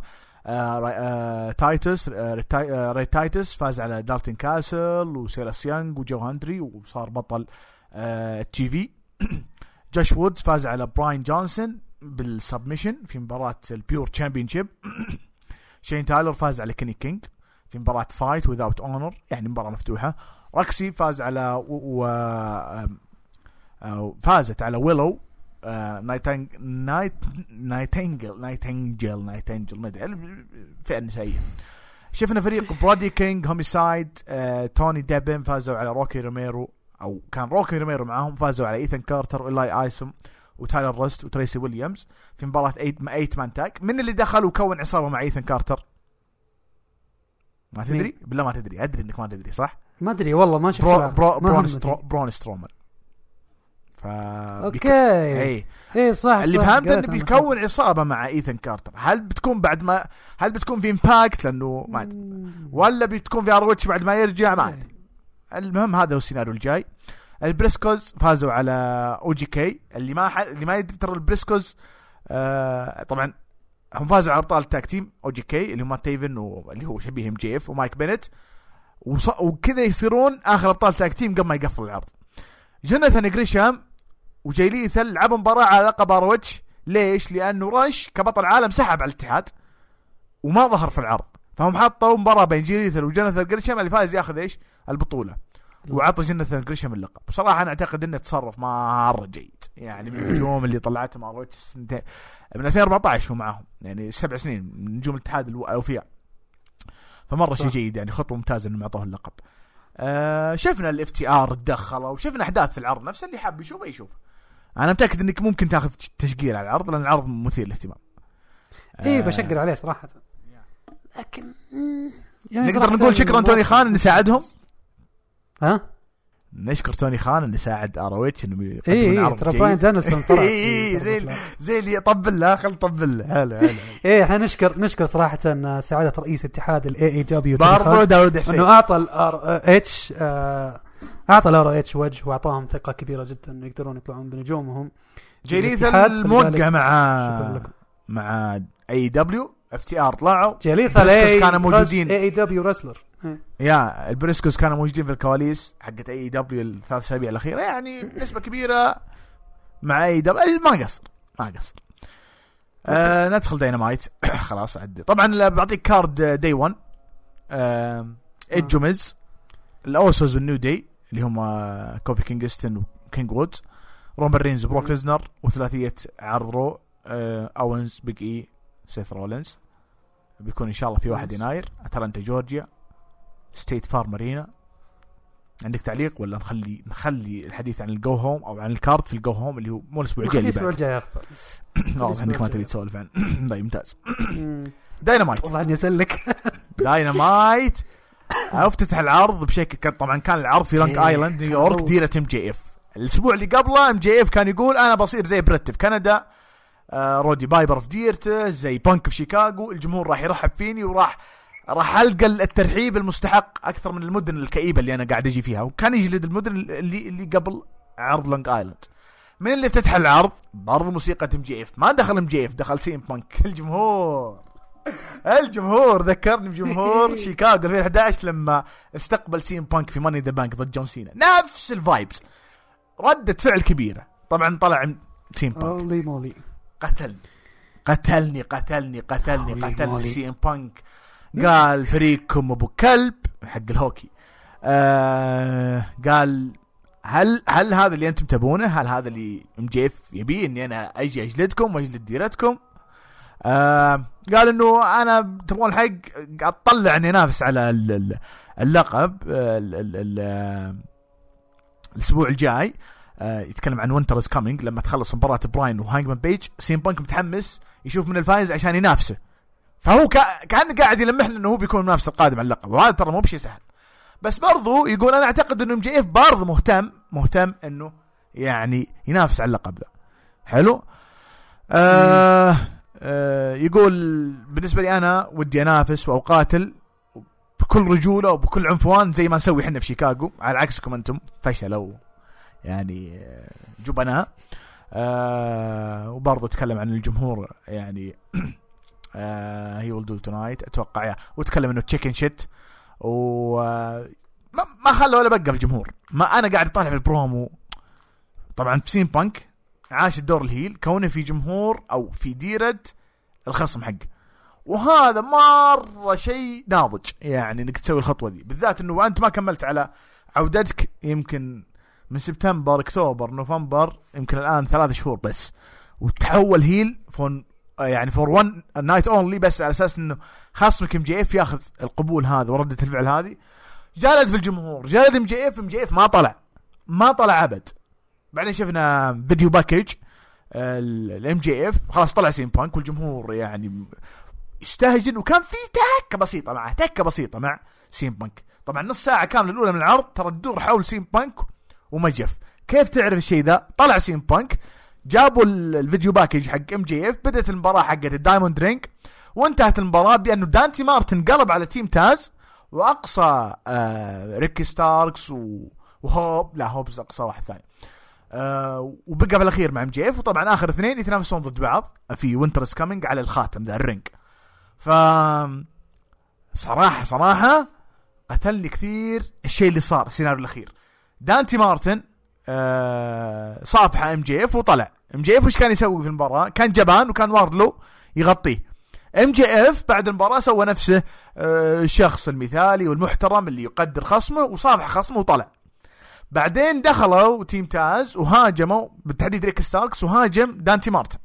تايتس آه ريتاي- آه ريت تايتس فاز على دالتن كاسل وسيلاس يانج وجو هندري وصار بطل آه TV. جوش وودز فاز على براين جونسون بال submission في مباراة ال Pure Championship شين تايلر فاز على كيني كينج في مباراة Fight Without Honor يعني مباراة مفتوحة. روكسي فاز على و... و... آه، فازت على ويلو آه، نايتنج نايت نايتنجل نايتنجل نايتنجل ما أدري الفئه النسائيه شفنا فريق برادي كينج هوميسايد آه، توني ديبن فازوا على روكي روميرو أو كان روكي روميرو معاهم فازوا على ايثن كارتر وايلاي ايسوم وتايلر روست وتريسي ويليامز في مباراة 8 8 man tag من اللي دخل وكون عصابة مع ايثن كارتر ما تدري؟ بالله ما تدري. أدري إنك ما تدري صح؟ ما أدري والله ما شفت برو. برو برون. سترو برون سترومان ف أوكي. إي. إي صح اللي صح. فهمت إنه. بيكون عصابه مع ايثن كارتر. هل بتكون بعد ما هل بتكون في Impact لأنه ما أدري. ولا بتكون في ROH بعد ما يرجع؟ ما أدري. المهم هذا هو السيناريو الجاي. البريسكوز فازوا على OGK اللي ما ح... اللي ما يدري ترى البريسكوز آه طبعا هم فازوا على أبطال ال tag team OGK اللي هم تيفن واللي هو شبيه MJF ومايك بينت وص... وكذا يصيرون آخر أبطال tag team قبل ما يقفل العرض. جوناثان جريشام وجاي ليثل لعبوا مباراة على لقب ROH ليش؟ لأنه رش كبطل عالم سحب على الاتحاد وما ظهر في العرض. فهم حطوا مباراة بين جاي ليثل وجوناثان جريشام اللي فاز ياخذ إيش؟ البطولة. وعطى جوناثان جريشام اللقب. بصراحة أنا أعتقد إنه تصرف مرة جيد. يعني من النجوم اللي طلعتهم ROH سنتين من 2014 هو معاهم يعني سبع سنين من نجوم الاتحاد الأوفياء. فمرة. شيء جيد يعني خطوة ممتازة إنهم اعطوه اللقب. آه شفنا ال FTR تدخلوا وشفنا أحداث في العرض نفسه اللي حاب يشوفه يشوف أنا متأكد إنك ممكن تاخذ تشقير على العرض لأن العرض مثير للاهتمام. اي آه، بشقر عليه صراحة. لكن مم، يعني نقدر نقول شكرا توني خان إنه ساعدهم؟ ها؟ نشكر توني خان إنه ساعد ROH إنه يقدم اي اي العرض ترى جيد. براين دانيلسون طلع. في إي، ضربة زي. زي اللي طبل له خل طبل له. حلو حلو إيه إحنا نشكر نشكر صراحة سعاده رئيس اتحاد ال AEW برضو داود حسين. إنه أعطى ال ROH أعطى ال ROH وجه وأعطاهم ثقة كبيرة جدا إنه يقدرون يطلعون بنجومهم. الاتحاد، الموقع مع مع AEW FTR طلعوا. بريسكوس كانوا موجودين. AEW wrestler يا البريسكوس كانوا موجودين في الكواليس حقت AEW الثلاث أسابيع الأخيرة. يعني نسبة كبيرة مع AEW ما قصر ما قصر. آه ندخل داينامايت خلاص عدي. طبعا بعطيك card Day 1 آه ايدج وميز الاوسوس والنيو داي اللي هم آه، كوفي كينغستون وكينج وودز رومان رينز وبروك مم. ليزنر وثلاثية عرض Raw آه أوينز بيج إي سيث رولينز بيكون إن شاء الله في 1 نايس. يناير أتلانتا جورجيا State Farm Arena عندك تعليق ولا نخلي نخلي الحديث عن ال go home أو عن ال card في ال go home اللي هو مو الأسبوع الجاي الأسبوع الجاي افضل واضح إنك ما. تبي تسولف عن طيب ممتاز مم. داينامايت والله إني اسلك داينامايت افتتح العرض بشكل كان طبعا كان العرض في لونج إيه، آيلاند نيويورك. ديرة MJF. الأسبوع اللي قبله MJF كان يقول أنا بصير زي بريت في كندا آه رودي بايبر في ديرته زي بانك في شيكاغو الجمهور راح يرحب فيني وراح راح ألقى الترحيب المستحق أكثر من المدن الكئيبة اللي أنا قاعد أجي فيها. وكان يجلد المدن اللي اللي قبل عرض لونج آيلاند. من اللي افتتح العرض؟ برضو موسيقى MJF. ما دخل MJF دخل سي ام بانك. الجمهور. الجمهور ذكرني بجمهور شيكاغو 2011 لما استقبل سي ام بانك في Money the Bank ضد جون سينا. نفس ال vibes. ردة فعل كبيرة. طبعا طلع سي ام بانك. مولي. قتلني. قتلني قتلني قتلني قتلني. سي إم بانك. قال فريقكم أبو كلب حق الهوكي. آه قال هل هل هذا اللي أنتم تبونه؟ هل هذا اللي MJF يبيه إني أنا أجي أجلدكم وأجلد ديرتكم؟ آه قال إنه أنا تبغون الحق أطلع إني انافس على ال- ال- اللقب آه، آه، الأسبوع الجاي. يتكلم عن Winter Is Coming لما تخلص مباراة براين وهانجمان بيج سي ام بانك متحمس يشوف من الفايز عشان ينافسه. فهو كأ- كان قاعد يلمحنا إنه هو بيكون المنافس القادم على اللقب وهذا ترى مو بشيء سهل. بس برضو يقول أنا أعتقد إنه MJF برضه مهتم مهتم إنه يعني ينافس على اللقب ذا حلو؟ آه يقول بالنسبة لي أنا ودي أنافس وأقاتل بكل رجولة وبكل عنفوان زي ما نسوي إحنا في شيكاغو على عكسكم أنتم. فشلوا يعني آه، جبناء آه وبرضه تكلم عن الجمهور يعني he will do tonight أتوقع يا وتكلم إنه chicken shit و آه، ما, خلى ولا بقى في الجمهور. ما أنا قاعد أطالع في البرومو. طبعا في سي ام بانك عاش الدور ال heel كونه في جمهور أو في ديرة الخصم حقه وهذا مرة شيء ناضج يعني إنك تسوي الخطوة دي. بالذات إنه أنت ما كملت على عودتك يمكن من سبتمبر أكتوبر نوفمبر يمكن الآن ثلاث شهور بس. وتحول heel for one يعني for one night only بس على أساس إنه خصمك ام جي إف ياخذ القبول هذا وردة الفعل هذه. جلد في الجمهور جلد ام جي إف ام جي إف ما طلع. ما طلع أبد. بعدين شفنا video package الام جي اف خلاص طلع سي ام بانك والجمهور يعني يستهجن وكان في تكه بسيطة معه تكه بسيطة مع سي ام بانك. طبعا نص ساعة كاملة الأولى من العرض ترى تدور حول سي ام بانك وام جي اف. كيف تعرف الشيء ذا؟ طلع سي ام بانك جابوا ال- ال video package حق ام جي اف بدأت المباراة حقت ال Diamond Ring وانتهت المباراة بأنه دانتي مارتن قلب على تيم تاز وأقصى آه ريكي ستاركس و... وهوب لا هوبز أقصى واحد ثاني. آه وبقى في الاخير مع ام جي اف وطبعا آخر اثنين يتنافسون ضد بعض في Winter Is Coming على الخاتم ذا ال ring. ف صراحة صراحة قتلني كثير الشيء اللي صار السيناريو الأخير. دانتي مارتن آه صافح ام جي اف وطلع. ام جي اف وش كان يسوي في المباراة؟ كان جبان وكان واردلو يغطيه. ام جي اف بعد المباراة سوى نفسه آه الشخص المثالي والمحترم اللي يقدر خصمه وصافح خصمه وطلع. بعدين دخلوا تيم تاز وهاجموا بالتحديد ريكي ستاركس وهاجم دانتي مارتن.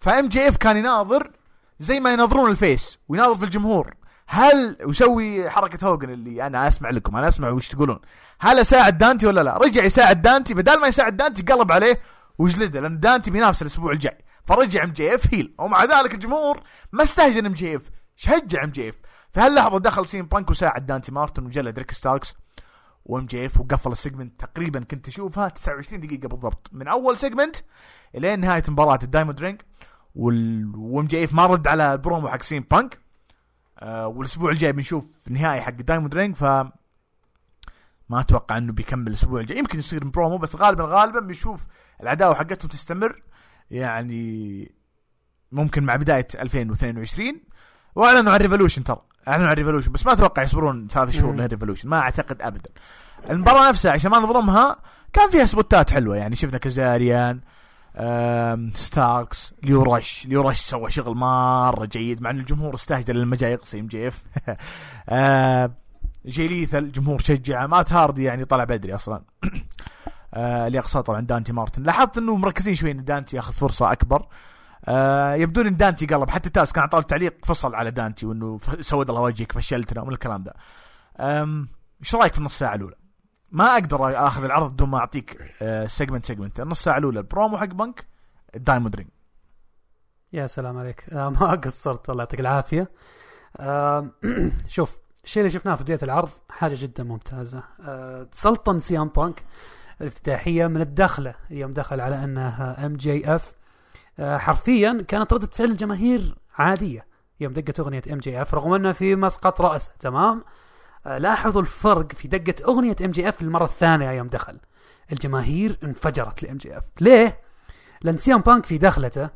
فام جي اف كان يناظر زي ما يناظرون ال face ويناظر في الجمهور. هل وسوي حركة هوجن اللي أنا أسمع لكم أنا أسمع وش تقولون. هل أساعد دانتي ولا لا؟ رجع يساعد دانتي بدل ما يساعد دانتي قلب عليه وجلده لأن دانتي بينافس الأسبوع الجاي. فرجع ام جي اف heel. ومع ذلك الجمهور ما استهجن ام جي اف شجع ام جي اف. في هاللحظة دخل سي ام بانك وساعد دانتي مارتن وجلد ريكي ستاركس. وام جي اف وقفل ال segment تقريبا كنت أشوفها 29 دقيقة بالضبط. من أول segment الين نهاية مباراة ال Diamond Ring. وال... وام جي اف ما رد على البرومو حق سي ام بانك. آه والأسبوع الجاي بنشوف النهائي حق Diamond Ring ف ما أتوقع إنه بيكمل الأسبوع الجاي. يمكن يصير برومو بس غالبا غالبا بنشوف العداوة حقتهم تستمر. يعني ممكن مع بداية 2022 وأعلنوا عن Revolution ترى. أعلنوا عن Revolution بس ما أتوقع يصبرون ثلاث شهور. ل Revolution ما أعتقد ابدا. المباراة نفسها عشان ما نظلمها كان فيها سبوتات حلوة يعني شفنا كازاريان ستاركس ليو رش ليو رش سوى شغل مرة جيد مع إن الجمهور استهجن لما جاي يقصي آم جي اف آه، جي ليثل الجمهور شجعه مات هاردي يعني طلع بدري أصلا. آه، اللي أقصاه طبعا دانتي مارتن. لاحظت إنه مركزين شوي إن دانتي ياخذ فرصة أكبر. آه يبدون إن دانتي قلب. حتى تاز كان طالب تعليق فصل على دانتي وإنه سود الله وجهك فشلتنا ومن الكلام ده. إيش رأيك في النص ساعة الأولى؟ ما أقدر آخذ العرض بدون ما أعطيك آه segment segment النص ساعة الأولى البرومو حق بانك ال Diamond Ring. يا سلام عليك. آه ما قصرت الله يعطيك العافية. آه شوف الشيء اللي شفناه في بداية العرض حاجة جدا ممتازة. آه سلطن سيام بانك الافتتاحية من الدخلة يوم دخل على انها ام جي اف حرفيا كانت ردة فعل الجماهير عادية. يوم دقت أغنية ام جي اف رغم انه في مسقط راسه تمام؟ آه لاحظوا الفرق في دقة أغنية ام جي اف المره الثانية يوم دخل. الجماهير انفجرت لام جي اف ليه؟ لأن سيام بانك في دخلته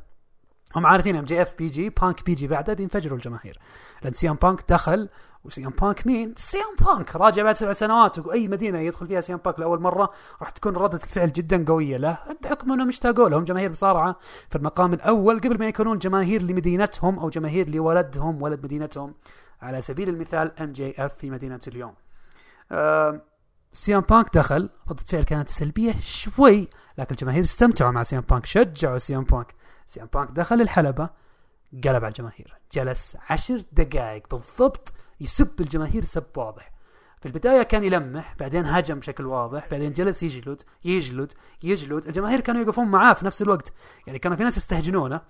هم عارفين ام جي اف بيجي بانك بيجي بعده بينفجروا الجماهير. لأن سيام بانك دخل وسيام بانك مين؟ سيام بانك راجع بعد سبع سنوات واي مدينة يدخل فيها سيام بانك لأول مرة راح تكون ردة الفعل جدا قوية له بحكم إنهم اشتاقوا لهم جماهير مصارعة في المقام الأول قبل ما يكونون جماهير لمدينتهم أو جماهير لولدهم ولد مدينتهم على سبيل المثال ام جي اف في مدينة اليوم. سيام بانك دخل ردة فعل كانت سلبية شوي لكن الجماهير استمتعوا مع سيام بانك شجعوا سيام بانك سيام بانك دخل الحلبة قلب على الجماهير جلس عشر دقائق بالضبط يسب الجماهير سب واضح. في البداية كان يلمح بعدين هجم بشكل واضح بعدين جلس يجلد يجلد يجلد. الجماهير كانوا يقفون معاه في نفس الوقت. يعني كانوا في ناس يستهجنونه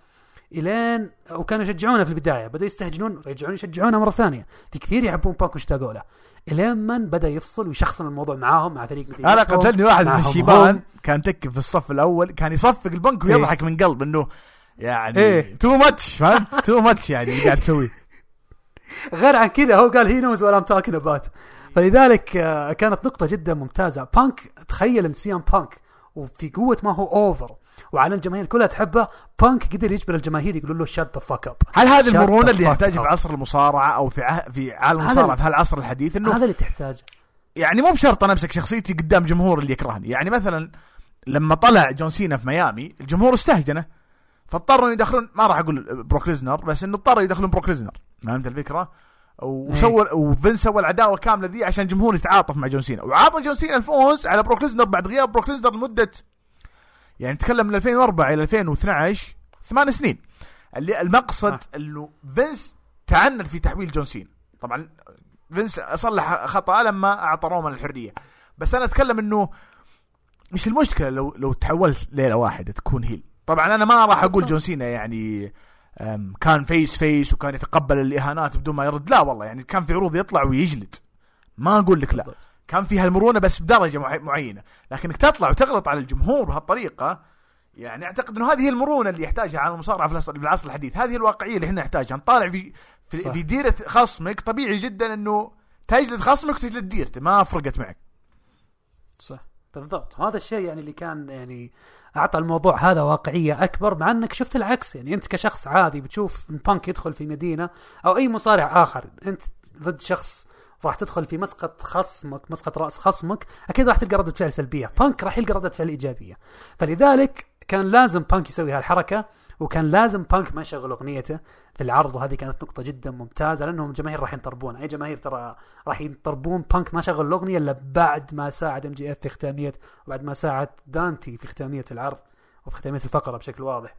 الين وكانوا يشجعونه في البداية. بدأوا يستهجنون يرجعون يشجعونه مرة ثانية. في كثير يحبون بانك واشتاقوا له إلين من بدأ يفصل ويشخصن الموضوع معاهم مع فريق أنا قتلني واحد من الشيبان. كان تكب في الصف الأول كان يصفق لبانك ويضحك من قلب إنه يعني إيه. too much فهمت؟ too much يعني قاعد تسويه غير عن كذا هو قال he knows what I'm talking about فلذلك آه، كانت نقطة جدا ممتازة. بانك تخيل إن سيام بانك وفي قوة ما هو over وعلى الجماهير كلها تحبه بانك قدر يجبر الجماهير يقولوا له shut the fuck up هل هذه المرونة اللي يحتاجها. في عصر المصارعة أو في عه... في عالم المصارعة ال- في هالعصر الحديث إنه هذا اللي تحتاجه يعني مو بشرط أنا أمسك شخصيتي قدام جمهور اللي يكرهني. يعني مثلا لما طلع جون سينا في ميامي الجمهور استهجنه فاضطروا يدخلون ما راح أقول بروك ليزنر بس إنه اضطروا يدخلون بروك ليزنر فهمت الفكرة؟ وسوى وفين سوى العداوة كاملة ذي عشان الجمهور يتعاطف مع جون سينا. وعاطى جون سينا الفوز على بروك ليزنر بعد غياب بروك ليزنر لمده يعني نتكلم من 2004 إلى 2012 ثمان سنين. اللي المقصد آه. إنه فينس تعنت في تحويل جون سينا. طبعا فينس صلح خطا لما أعطى رومان الحرية. بس أنا أتكلم إنه إيش المشكلة لو لو تحولت ليلة واحدة تكون heel؟ طبعا أنا ما راح أقول جون سينا يعني أم، كان face face وكان يتقبل الإهانات بدون ما يرد. لا والله يعني كان في عروض يطلع ويجلد. ما أقول لك لا. كان فيها المرونة بس بدرجة معي- معينة. لكنك تطلع وتغلط على الجمهور بهالطريقة يعني أعتقد إنه هذه هي المرونة اللي يحتاجها على المصارعة في العصر- في العصر الحديث. هذه الواقعية اللي إحنا نحتاجها. نطالع في في, صح. في ديرة خصمك. طبيعي جدا إنه تجلد خصمك وتجلد ديرته. ما فرقت معك. صح. بالضبط. هذا الشيء يعني اللي كان يعني أعطى الموضوع هذا واقعية أكبر مع إنك شفت العكس. يعني أنت كشخص عادي بتشوف إن بانك يدخل في مدينة أو أي مصارع آخر أنت ضد شخص راح تدخل في مسقط خصمك مسقط رأس خصمك أكيد راح تلقى ردة فعل سلبية. بانك راح يلقى ردة فعل إيجابية. فلذلك كان لازم بانك يسوي هالحركة وكان لازم بانك ما يشغل أغنيته. في العرض وهذه كانت نقطة جدا ممتازة لأنهم الجماهير راح ينطربون، أي جماهير ترى راح ينطربون. بانك ما شغل الأغنية إلا بعد ما ساعد MJF في ختامية وبعد ما ساعد دانتي في ختامية العرض وفي ختامية الفقرة بشكل واضح.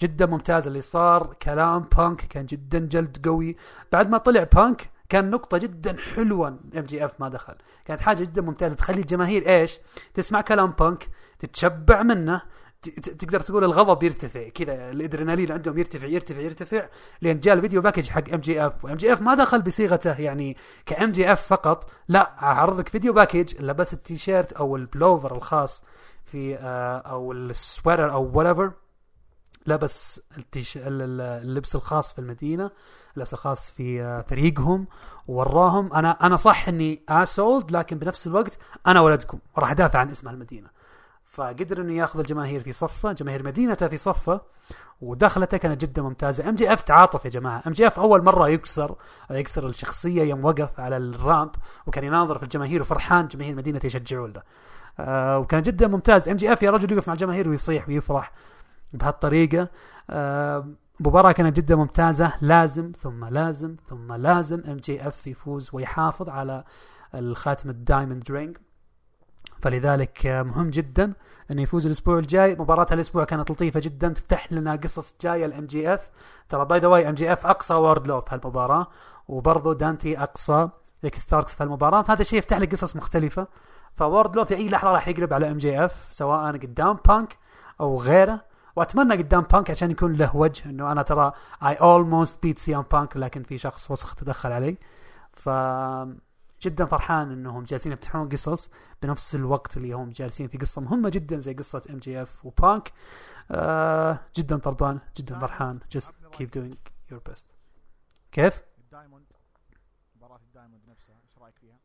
جدا ممتاز اللي صار. كلام بانك كان جدا جلد قوي. بعد ما طلع بانك كان نقطة جدا حلوة. MJF ما دخل. كانت حاجة جدا ممتازة. تخلي الجماهير إيش؟ تسمع كلام بانك تتشبع منه تقدر تقول الغضب يرتفع كذا الأدرينالين عندهم يرتفع يرتفع يرتفع لين جاء ال video package حق MJF و MJF ما دخل بصيغته يعني ك MJF فقط لا اعرض لك video package لبس التيشيرت أو البلوفر الخاص في آه، أو السويتر أو whatever لبس التيش... ال- ال- اللبس الخاص في المدينة اللبس الخاص في آه، فريقهم ووراهم أنا أنا صح إني asshole لكن بنفس الوقت أنا ولدكم وراح أدافع عن اسم المدينة. فقدر إنه ياخذ الجماهير في صفه جماهير مدينته في صفه ودخلته كانت جدا ممتازة. MJF تعاطف يا جماعة. MJF أول مرة يكسر يكسر الشخصية يوم وقف على ال ramp وكان يناظر في الجماهير وفرحان جماهير مدينته يشجعون له. آه وكان جدا ممتاز. MJF يا رجل يقف مع الجماهير ويصيح ويفرح بهالطريقة. آه مباراة كانت جدا ممتازة. لازم ثم لازم ثم لازم MJF يفوز ويحافظ على الخاتم ال diamond ring. فلذلك مهم جدا انه يفوز الأسبوع الجاي. مباراة الأسبوع كانت لطيفة جدا. تفتح لنا قصص جاية ال MJF ترى by the way MJF أقصى Wardlow في هالمباراة وبرضه دانتي أقصى Ricky Starks في المباراة فهذا الشيء يفتح لك قصص مختلفة. ف Wardlow في أي لحظة راح يقلب على MJF سواء قدام بانك أو غيره. وأتمنى قدام بانك عشان يكون له وجه إنه أنا ترى I almost beat CM Punk لكن في شخص وسخ تدخل علي. ف جدا فرحان إنهم جالسين يفتحون قصص بنفس الوقت اللي هم جالسين في قصة مهمة جدا زي قصة MJF وبانك آه جدا طربان جدا فرحان. Just keep doing your best. كيف؟ ال diamond مباراة ال diamond نفسها إيش رأيك فيها؟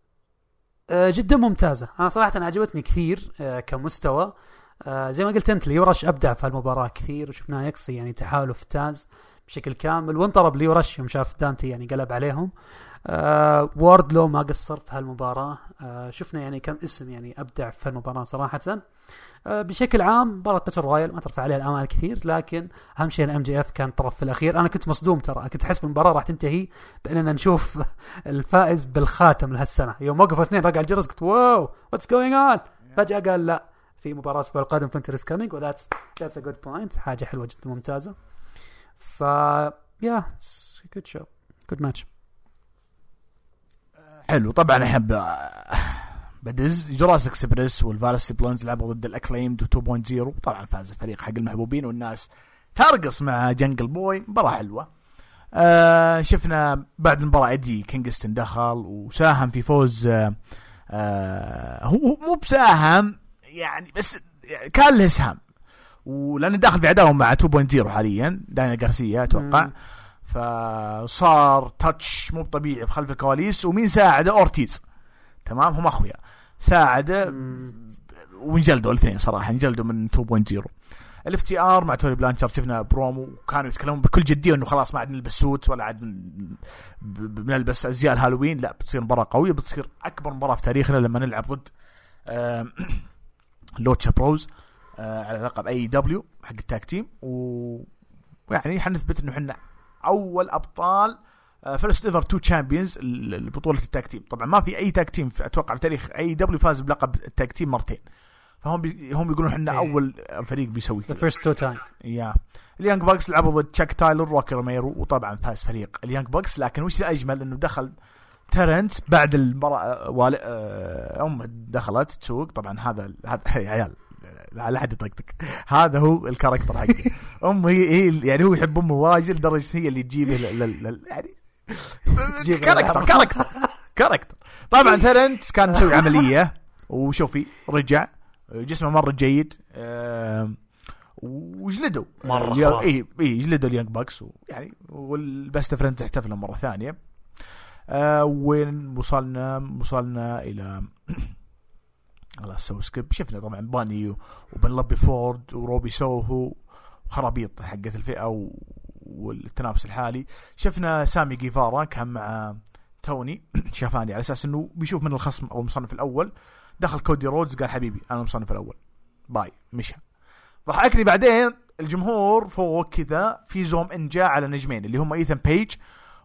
آه، جدا ممتازة. أنا صراحة عجبتني كثير آه، كمستوى. آه، زي ما قلت أنت Lio Rush أبدع في المباراه كثير وشفناه يقصي يعني تحالف تاز بشكل كامل وانطرب Lio Rush يوم شاف دانتي يعني قلب عليهم. آه Wardlow ما قصر في هالمباراة. آه شفنا يعني كم اسم يعني أبدع في المباراه صراحة. آه بشكل عام مباراة battle royal ما ترفع عليها الامال كثير لكن أهم شيء ال MJF كان طرف في الأخير. أنا كنت مصدوم ترى كنت أحس المباراه راح تنتهي بأننا نشوف الفائز بالخاتم لهالسنة. يوم وقفوا اثنين رقع الجرس قلت wow what's going on فجأة قال لا في مباراة الأسبوع القادم Winter is Coming و that's that's a good point حاجة حلوة جدا ممتازة. ف yeah good show good match حلو. طبعا أحب آه، بدز Jurassic Express وال Varsity Blonds لعبوا ضد ال Acclaimed و2.0 طبعا فاز الفريق حق المحبوبين والناس ترقص مع Jungle Boy. مباراة حلوة. آه شفنا بعد المباراة ايدي كينغستون دخل وساهم في فوز آه آه هو مو بساهم يعني بس كان له إسهام. ولأنه داخل في عداوة مع 2.0 حاليا Daniel Garcia أتوقع. فصار attack مو طبيعي في خلف الكواليس ومين ساعده؟ أورتيز. تمام؟ هم أخويا. ساعده. وانجلدوا الاثنين صراحة انجلدوا من 2.0 ال FTR مع Tully Blanchard شفنا برومو وكانوا يتكلمون بكل جدية إنه خلاص ما عاد نلبس suit ولا عاد بنلبس أزياء الهالوين. لا بتصير مباراة قوية بتصير أكبر مباراة في تاريخنا لما نلعب ضد Lucha Bros آه، على لقب AEW حق ال tag team. و ويعني حنثبت إنه إحنا أول أبطال first ever two champions البطوله ال tag team طبعا ما في أي tag team أتوقع في تاريخ AEW فاز بلقب ال tag team مرتين. فهم بي هم يقولون إحنا إيه. أول فريق بيسوي The كذا. first two time. yeah. ال Young Bucks لعبوا ضد Chuck Taylor Rocky Romero وطبعا فاز فريق ال Young Bucks. لكن وش الأجمل؟ إنه دخل Trent بعد المباراة والي آه، امه دخلت تسوق. طبعا هذا هذا يا عيال لا لا حد يطقطق. هذا هو ال character حقه امه هي, هي يعني هو يحب أمه واجد لدرجة هي اللي تجيبه يعني character. character character. طبعا Trent كان مسوي عملية وشوفي رجع جسمه مرة جيد وجلدوا. خرافي. اي اي جلدوا ال Young Bucks يعني وال Best Friends احتفلوا مره ثانية. آه وين وصلنا؟ وصلنا إلى خلاص سوي skip شفنا طبعا بانيلوبي فورد وروبي سوهو. وخرابيط حقت الفئة. والتنافس الحالي. شفنا سامي جيفارا كان مع توني شافوني على أساس إنه بيشوف من الخصم أو المصنف الأول. دخل كودي رودز قال حبيبي أنا المصنف الأول. باي مشى. ضحكني بعدين الجمهور فوق كذا في zoom in جاء على نجمين اللي هم ايثن بيج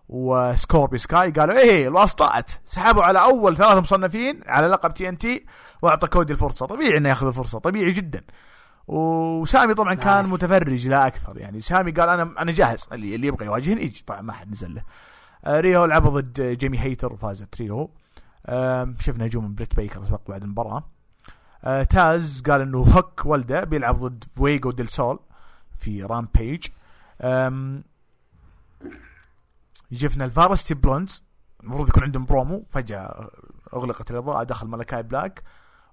وسكوربي سكاي. قالوا إيه الواسطات. سحبوا على أول ثلاثة مصنفين على لقب TNT وأعطى كودي الفرصة. طبيعي إنه ياخذ الفرصة طبيعي جدا. وسامي طبعا كان nice. متفرج لا أكثر. يعني سامي قال أنا أنا جاهز. اللي, اللي يبغى يواجهني يجي. طبعا ما حد نزل له. آه ريهو لعبوا ضد جيمي هيتر وفازت ريهو شفنا هجوم من بريت بيكر أتوقع بعد المباراة. آه تاز قال إنه هوك ولده بيلعب ضد فويجو ديل سول في Rampage. آم، شفنا ال Varsity Blonds. المفروض يكون عندهم برومو. فجأة أغلقت الاضاءه دخل ملكاي بلاك.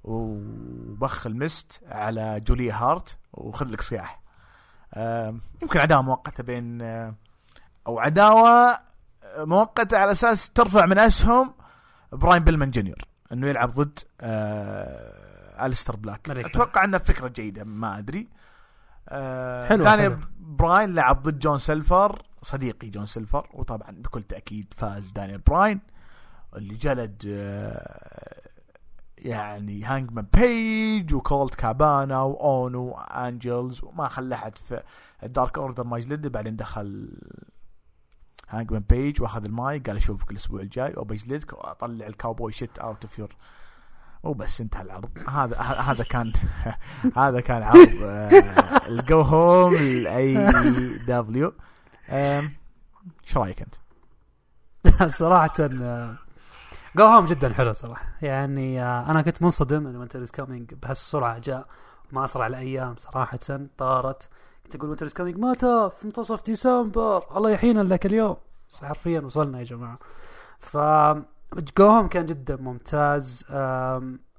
وبخ ال mist على جولي هارت وخذ لك صياح يمكن عداوة مؤقتة بين أو عداوة مؤقتة على أساس ترفع من أسهم براين بيلمان جونيور إنه يلعب ضد أليستر بلاك ملكاي. أتوقع انها فكرة جيدة ما أدري حلو، حلو. براين لعب ضد جون سيلفر صديقي جون سيلفر وطبعا بكل تأكيد فاز دانيال براين اللي جلد يعني هانجمان بيج وكولت كابانا واونو وانجلز وما خلى أحد في ال Dark Order ما يجلده بعدين دخل هانجمان بيج وأخذ المايك قال أشوفك الأسبوع الجاي. وبجلدك واطلع ال cowboy shit out of you وبس انتهى العرض. هذا هذا كان هذا كان عرض آه، الجو هوم الاي دبليو إيش رأيك أنت؟ صراحة go home جدا حلو صراحة. يعني آه، أنا كنت منصدم إن Winter Is Coming بهالسرعة جاء ما أسرع الأيام صراحة طارت. كنت أقول Winter Is Coming متى؟ في منتصف ديسمبر. الله يحيينا لك اليوم. بس حرفيا وصلنا يا جماعة. ف go home كان جدا ممتاز.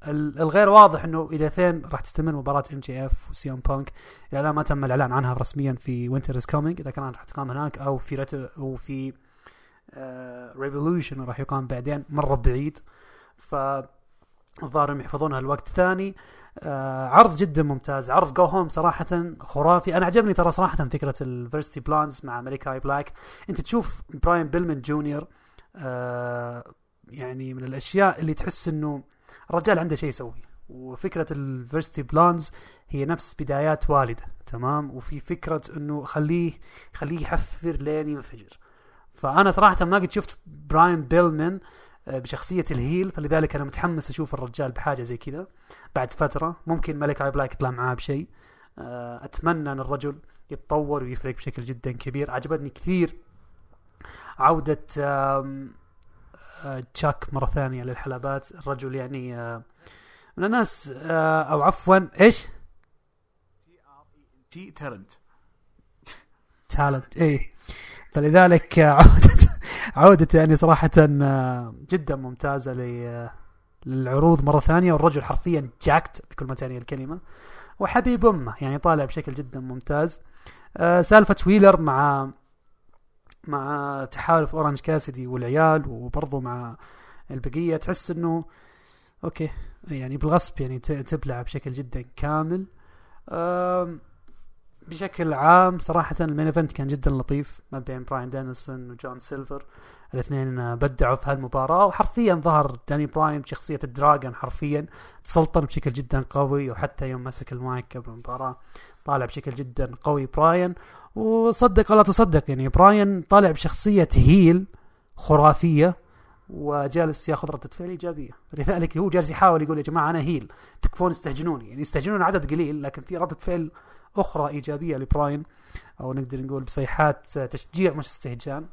الغير واضح إنه إلى فين راح تستمر مباراة MJF وسيون بانك إلى الآن ما تم الإعلان عنها رسميا في Winter Is Coming إذا كانت راح تقام هناك أو في رت... أو في Revolution راح يقام بعدين مرة بعيد. ف الظاهر إنهم يحفظونها الوقت ثاني. آه عرض جدا ممتاز. عرض go home صراحة خرافي. أنا عجبني ترى صراحة فكرة ال Varsity Blonds مع ملكاي بلاك أنت تشوف براين بيلمن جونيور آه يعني من الأشياء اللي تحس أنه الرجال عنده شيء يسوي. وفكرة ال Varsity Blonds هي نفس بدايات والده تمام؟ وفي فكرة أنه خليه خليه يحفر لين ينفجر. فأنا صراحة ما قد شفت براين بيلمن آه، بشخصية ال heel فلذلك أنا متحمس أشوف الرجال بحاجة زي كذا بعد فترة. ممكن ملكاي بلاك يطلع معاه بشيء. آه، أتمنى أن الرجل يتطور ويفرق بشكل جدا كبير. عجبتني كثير عودة آه، تشاك مرة ثانية للحلبات. الرجل يعني من الناس أو عفوا إيش؟ تي ترنت تالنت إيه. فلذلك عودة عودته يعني صراحة آه، جدا ممتازة للعروض مرة ثانية والرجل حرفيا jacked بكل ما تعني الكلمة وحبيب أمه يعني طالع بشكل جدا ممتاز. آه، سالفة ويلر مع مع تحالف اورنج كاسدي والعيال وبرضه مع البقية تحس إنه okay يعني بالغصب يعني تبلع بشكل جدا كامل. بشكل عام صراحة ال main event كان جدا لطيف ما بين براين دانيسون وجون سيلفر. الاثنين بدعوا في هالمباراة وحرفيا ظهر داني براين بشخصية الدراجون حرفيا تسلطن بشكل جدا قوي وحتى يوم مسك المايك قبل المباراة طالع بشكل جدا قوي براين. وصدق ولا تصدق يعني براين طالع بشخصية heel خرافية وجالس ياخذ ردة فعل إيجابية. لذلك هو جالس يحاول يقول يا جماعة أنا heel تكفون استهجنوني. يعني يستهجنون عدد قليل لكن في ردة فعل أخرى إيجابية لبراين أو نقدر نقول بصيحات تشجيع مش استهجان.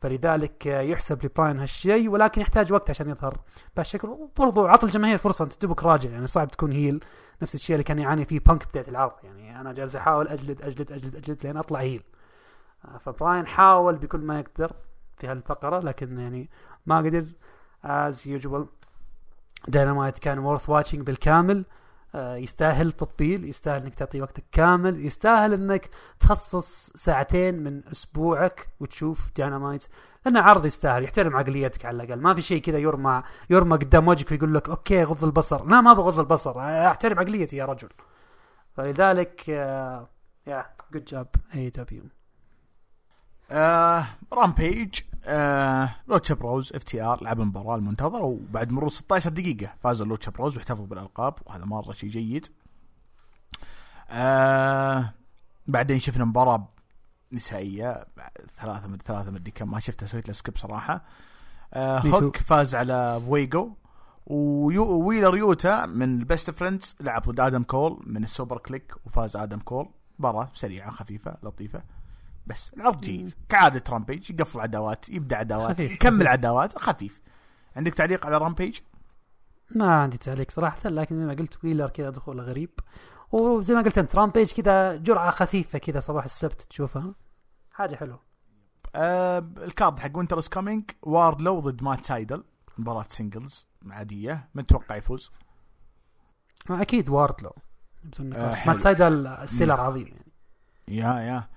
فلذلك يحسب لبراين هالشيء ولكن يحتاج وقت عشان يظهر. بهالشكل وبرضو عطى الجماهير فرصة أنت تبك راجع يعني صعب تكون هيل. نفس الشيء اللي كان يعاني فيه بانك بداية العرض يعني أنا جالس أحاول أجلد أجلد أجلد أجلد لين أطلع هيل. فبراين حاول بكل ما يقدر في هالفقرة لكن يعني ما قدر. as usual Dynamite كان worth watching بالكامل. يستاهل تطبيل يستاهل إنك تعطيه وقتك كامل يستاهل إنك تخصص ساعتين من أسبوعك وتشوف داينامايت لأنه عرض يستاهل يحترم عقليتك على الأقل. ما في شيء كذا يرمى يرمى قدام وجهك ويقول لك okay غض البصر. لا ما بغض البصر. أحترم عقليتي يا رجل. فلذلك آه، يا good job AEW آه Rampage آه Lucha Bros FTR لعب المباراة المنتظرة وبعد مرور 16 دقيقة فاز ال Lucha Bros واحتفظوا بالألقاب وهذا مرة شيء جيد. آه بعدين شفنا مباراة نسائية ثلاثة من ثلاثة مدري كم ما شفتها سويت له skip صراحة. آه. هوك فاز على فويجو ويو ويلر يوتا من ال Best Friends لعب ضد آدم كول من ال Super Kliq وفاز آدم كول. مباراة سريعة خفيفة لطيفة. بس العرض جيد. كعادة Rampage يقفل عداوات يبدأ عداوات خفيف. يكمل عداوات خفيف. عندك تعليق على Rampage؟ ما عندي تعليق صراحة لكن زي ما قلت ويلر كذا دخوله غريب. وزي ما قلت أنت Rampage كذا جرعة خفيفة كذا صباح السبت تشوفها؟ حاجة حلوة. آه ال card حق Winter is Coming واردلو ضد مات سايدل مباراة singles عادية من توقع يفوز؟ أكيد واردلو آه،. مات سايدل ال seller عظيم يعني. yeah yeah.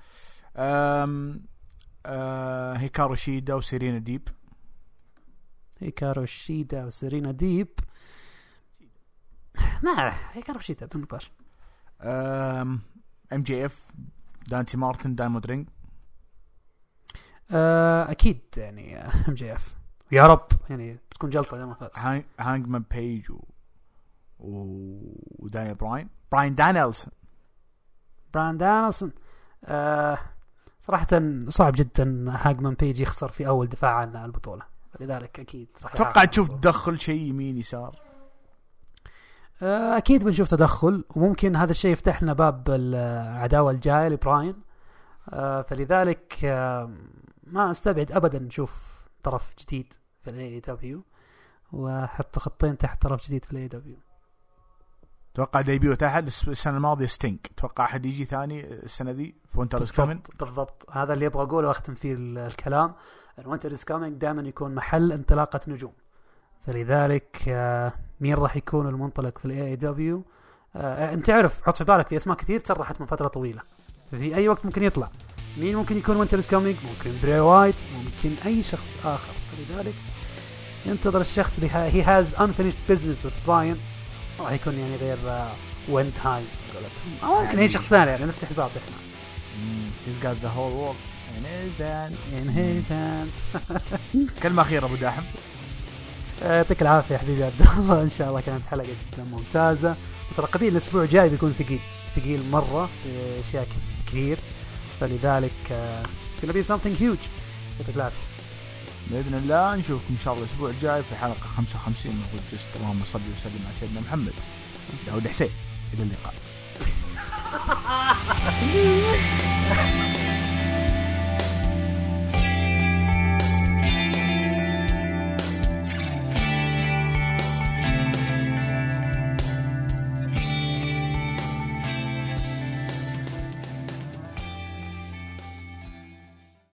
هيكارو شيدا وسيرينا ديب. هيكارو شيدا وسيرينا ديب. ما هيكارو شيدا بدون نقاش. MJF دانتي مارتن diamond ring. آه، أكيد يعني MJF. يا رب يعني بتكون جلطة اذا ما فاز. هانج هانجمان بيج و... براين. براين دانيلسون. براند دانيلسون. آه صراحة صعب جدا هاجمان بيج يخسر في أول دفاع عن البطولة. لذلك أكيد راح أتوقع تشوف. تدخل شيء يمين يسار. آه أكيد بنشوف تدخل وممكن هذا الشيء يفتح لنا باب العداوة الجاية لبراين. آه فلذلك آه ما أستبعد أبدا نشوف طرف جديد في ال AEW وحطوا خطين تحت طرف جديد في الاي دبليو أتوقع debut احد الس- السنة الماضية Sting أتوقع أحد يجي ثاني السنة ذي؟ في Winter is Coming بالضبط, هذا اللي أبغى أقوله واختم فيه ال- الكلام. ال Winter is Coming دائما يكون محل انطلاقة نجوم. فلذلك آه، مين راح يكون المنطلق في ال AEW أنت تعرف حط في بالك في أسماء كثير تسرحت من فترة طويلة. ففي أي وقت ممكن يطلع. مين ممكن يكون Winter is Coming ممكن بري وايت ممكن أي شخص آخر. فلذلك ينتظر الشخص اللي he has unfinished business with براين راح يكون يعني غير ويند هاي قولتهم أو ممكن اي شخص ثاني يعني نفتح الباب إحنا. he's got the whole world in his hand. in his hands. كلمة أخيرة أبو داحم. يعطيك العافية يا حبيبي عبد الله. إن شاء الله كانت حلقة جدا ممتازة. مترقبين الأسبوع الجاي بيكون ثقيل ثقيل مرة في أشياء كثير. فلذلك آه، it's gonna be something huge. يعطيك العافية. بإذن الله نشوفكم إن شاء الله الأسبوع الجاي في حلقة 55 من بودكاست اللهم صل وسلم على سيدنا محمد. داود حسين. إلى اللقاء.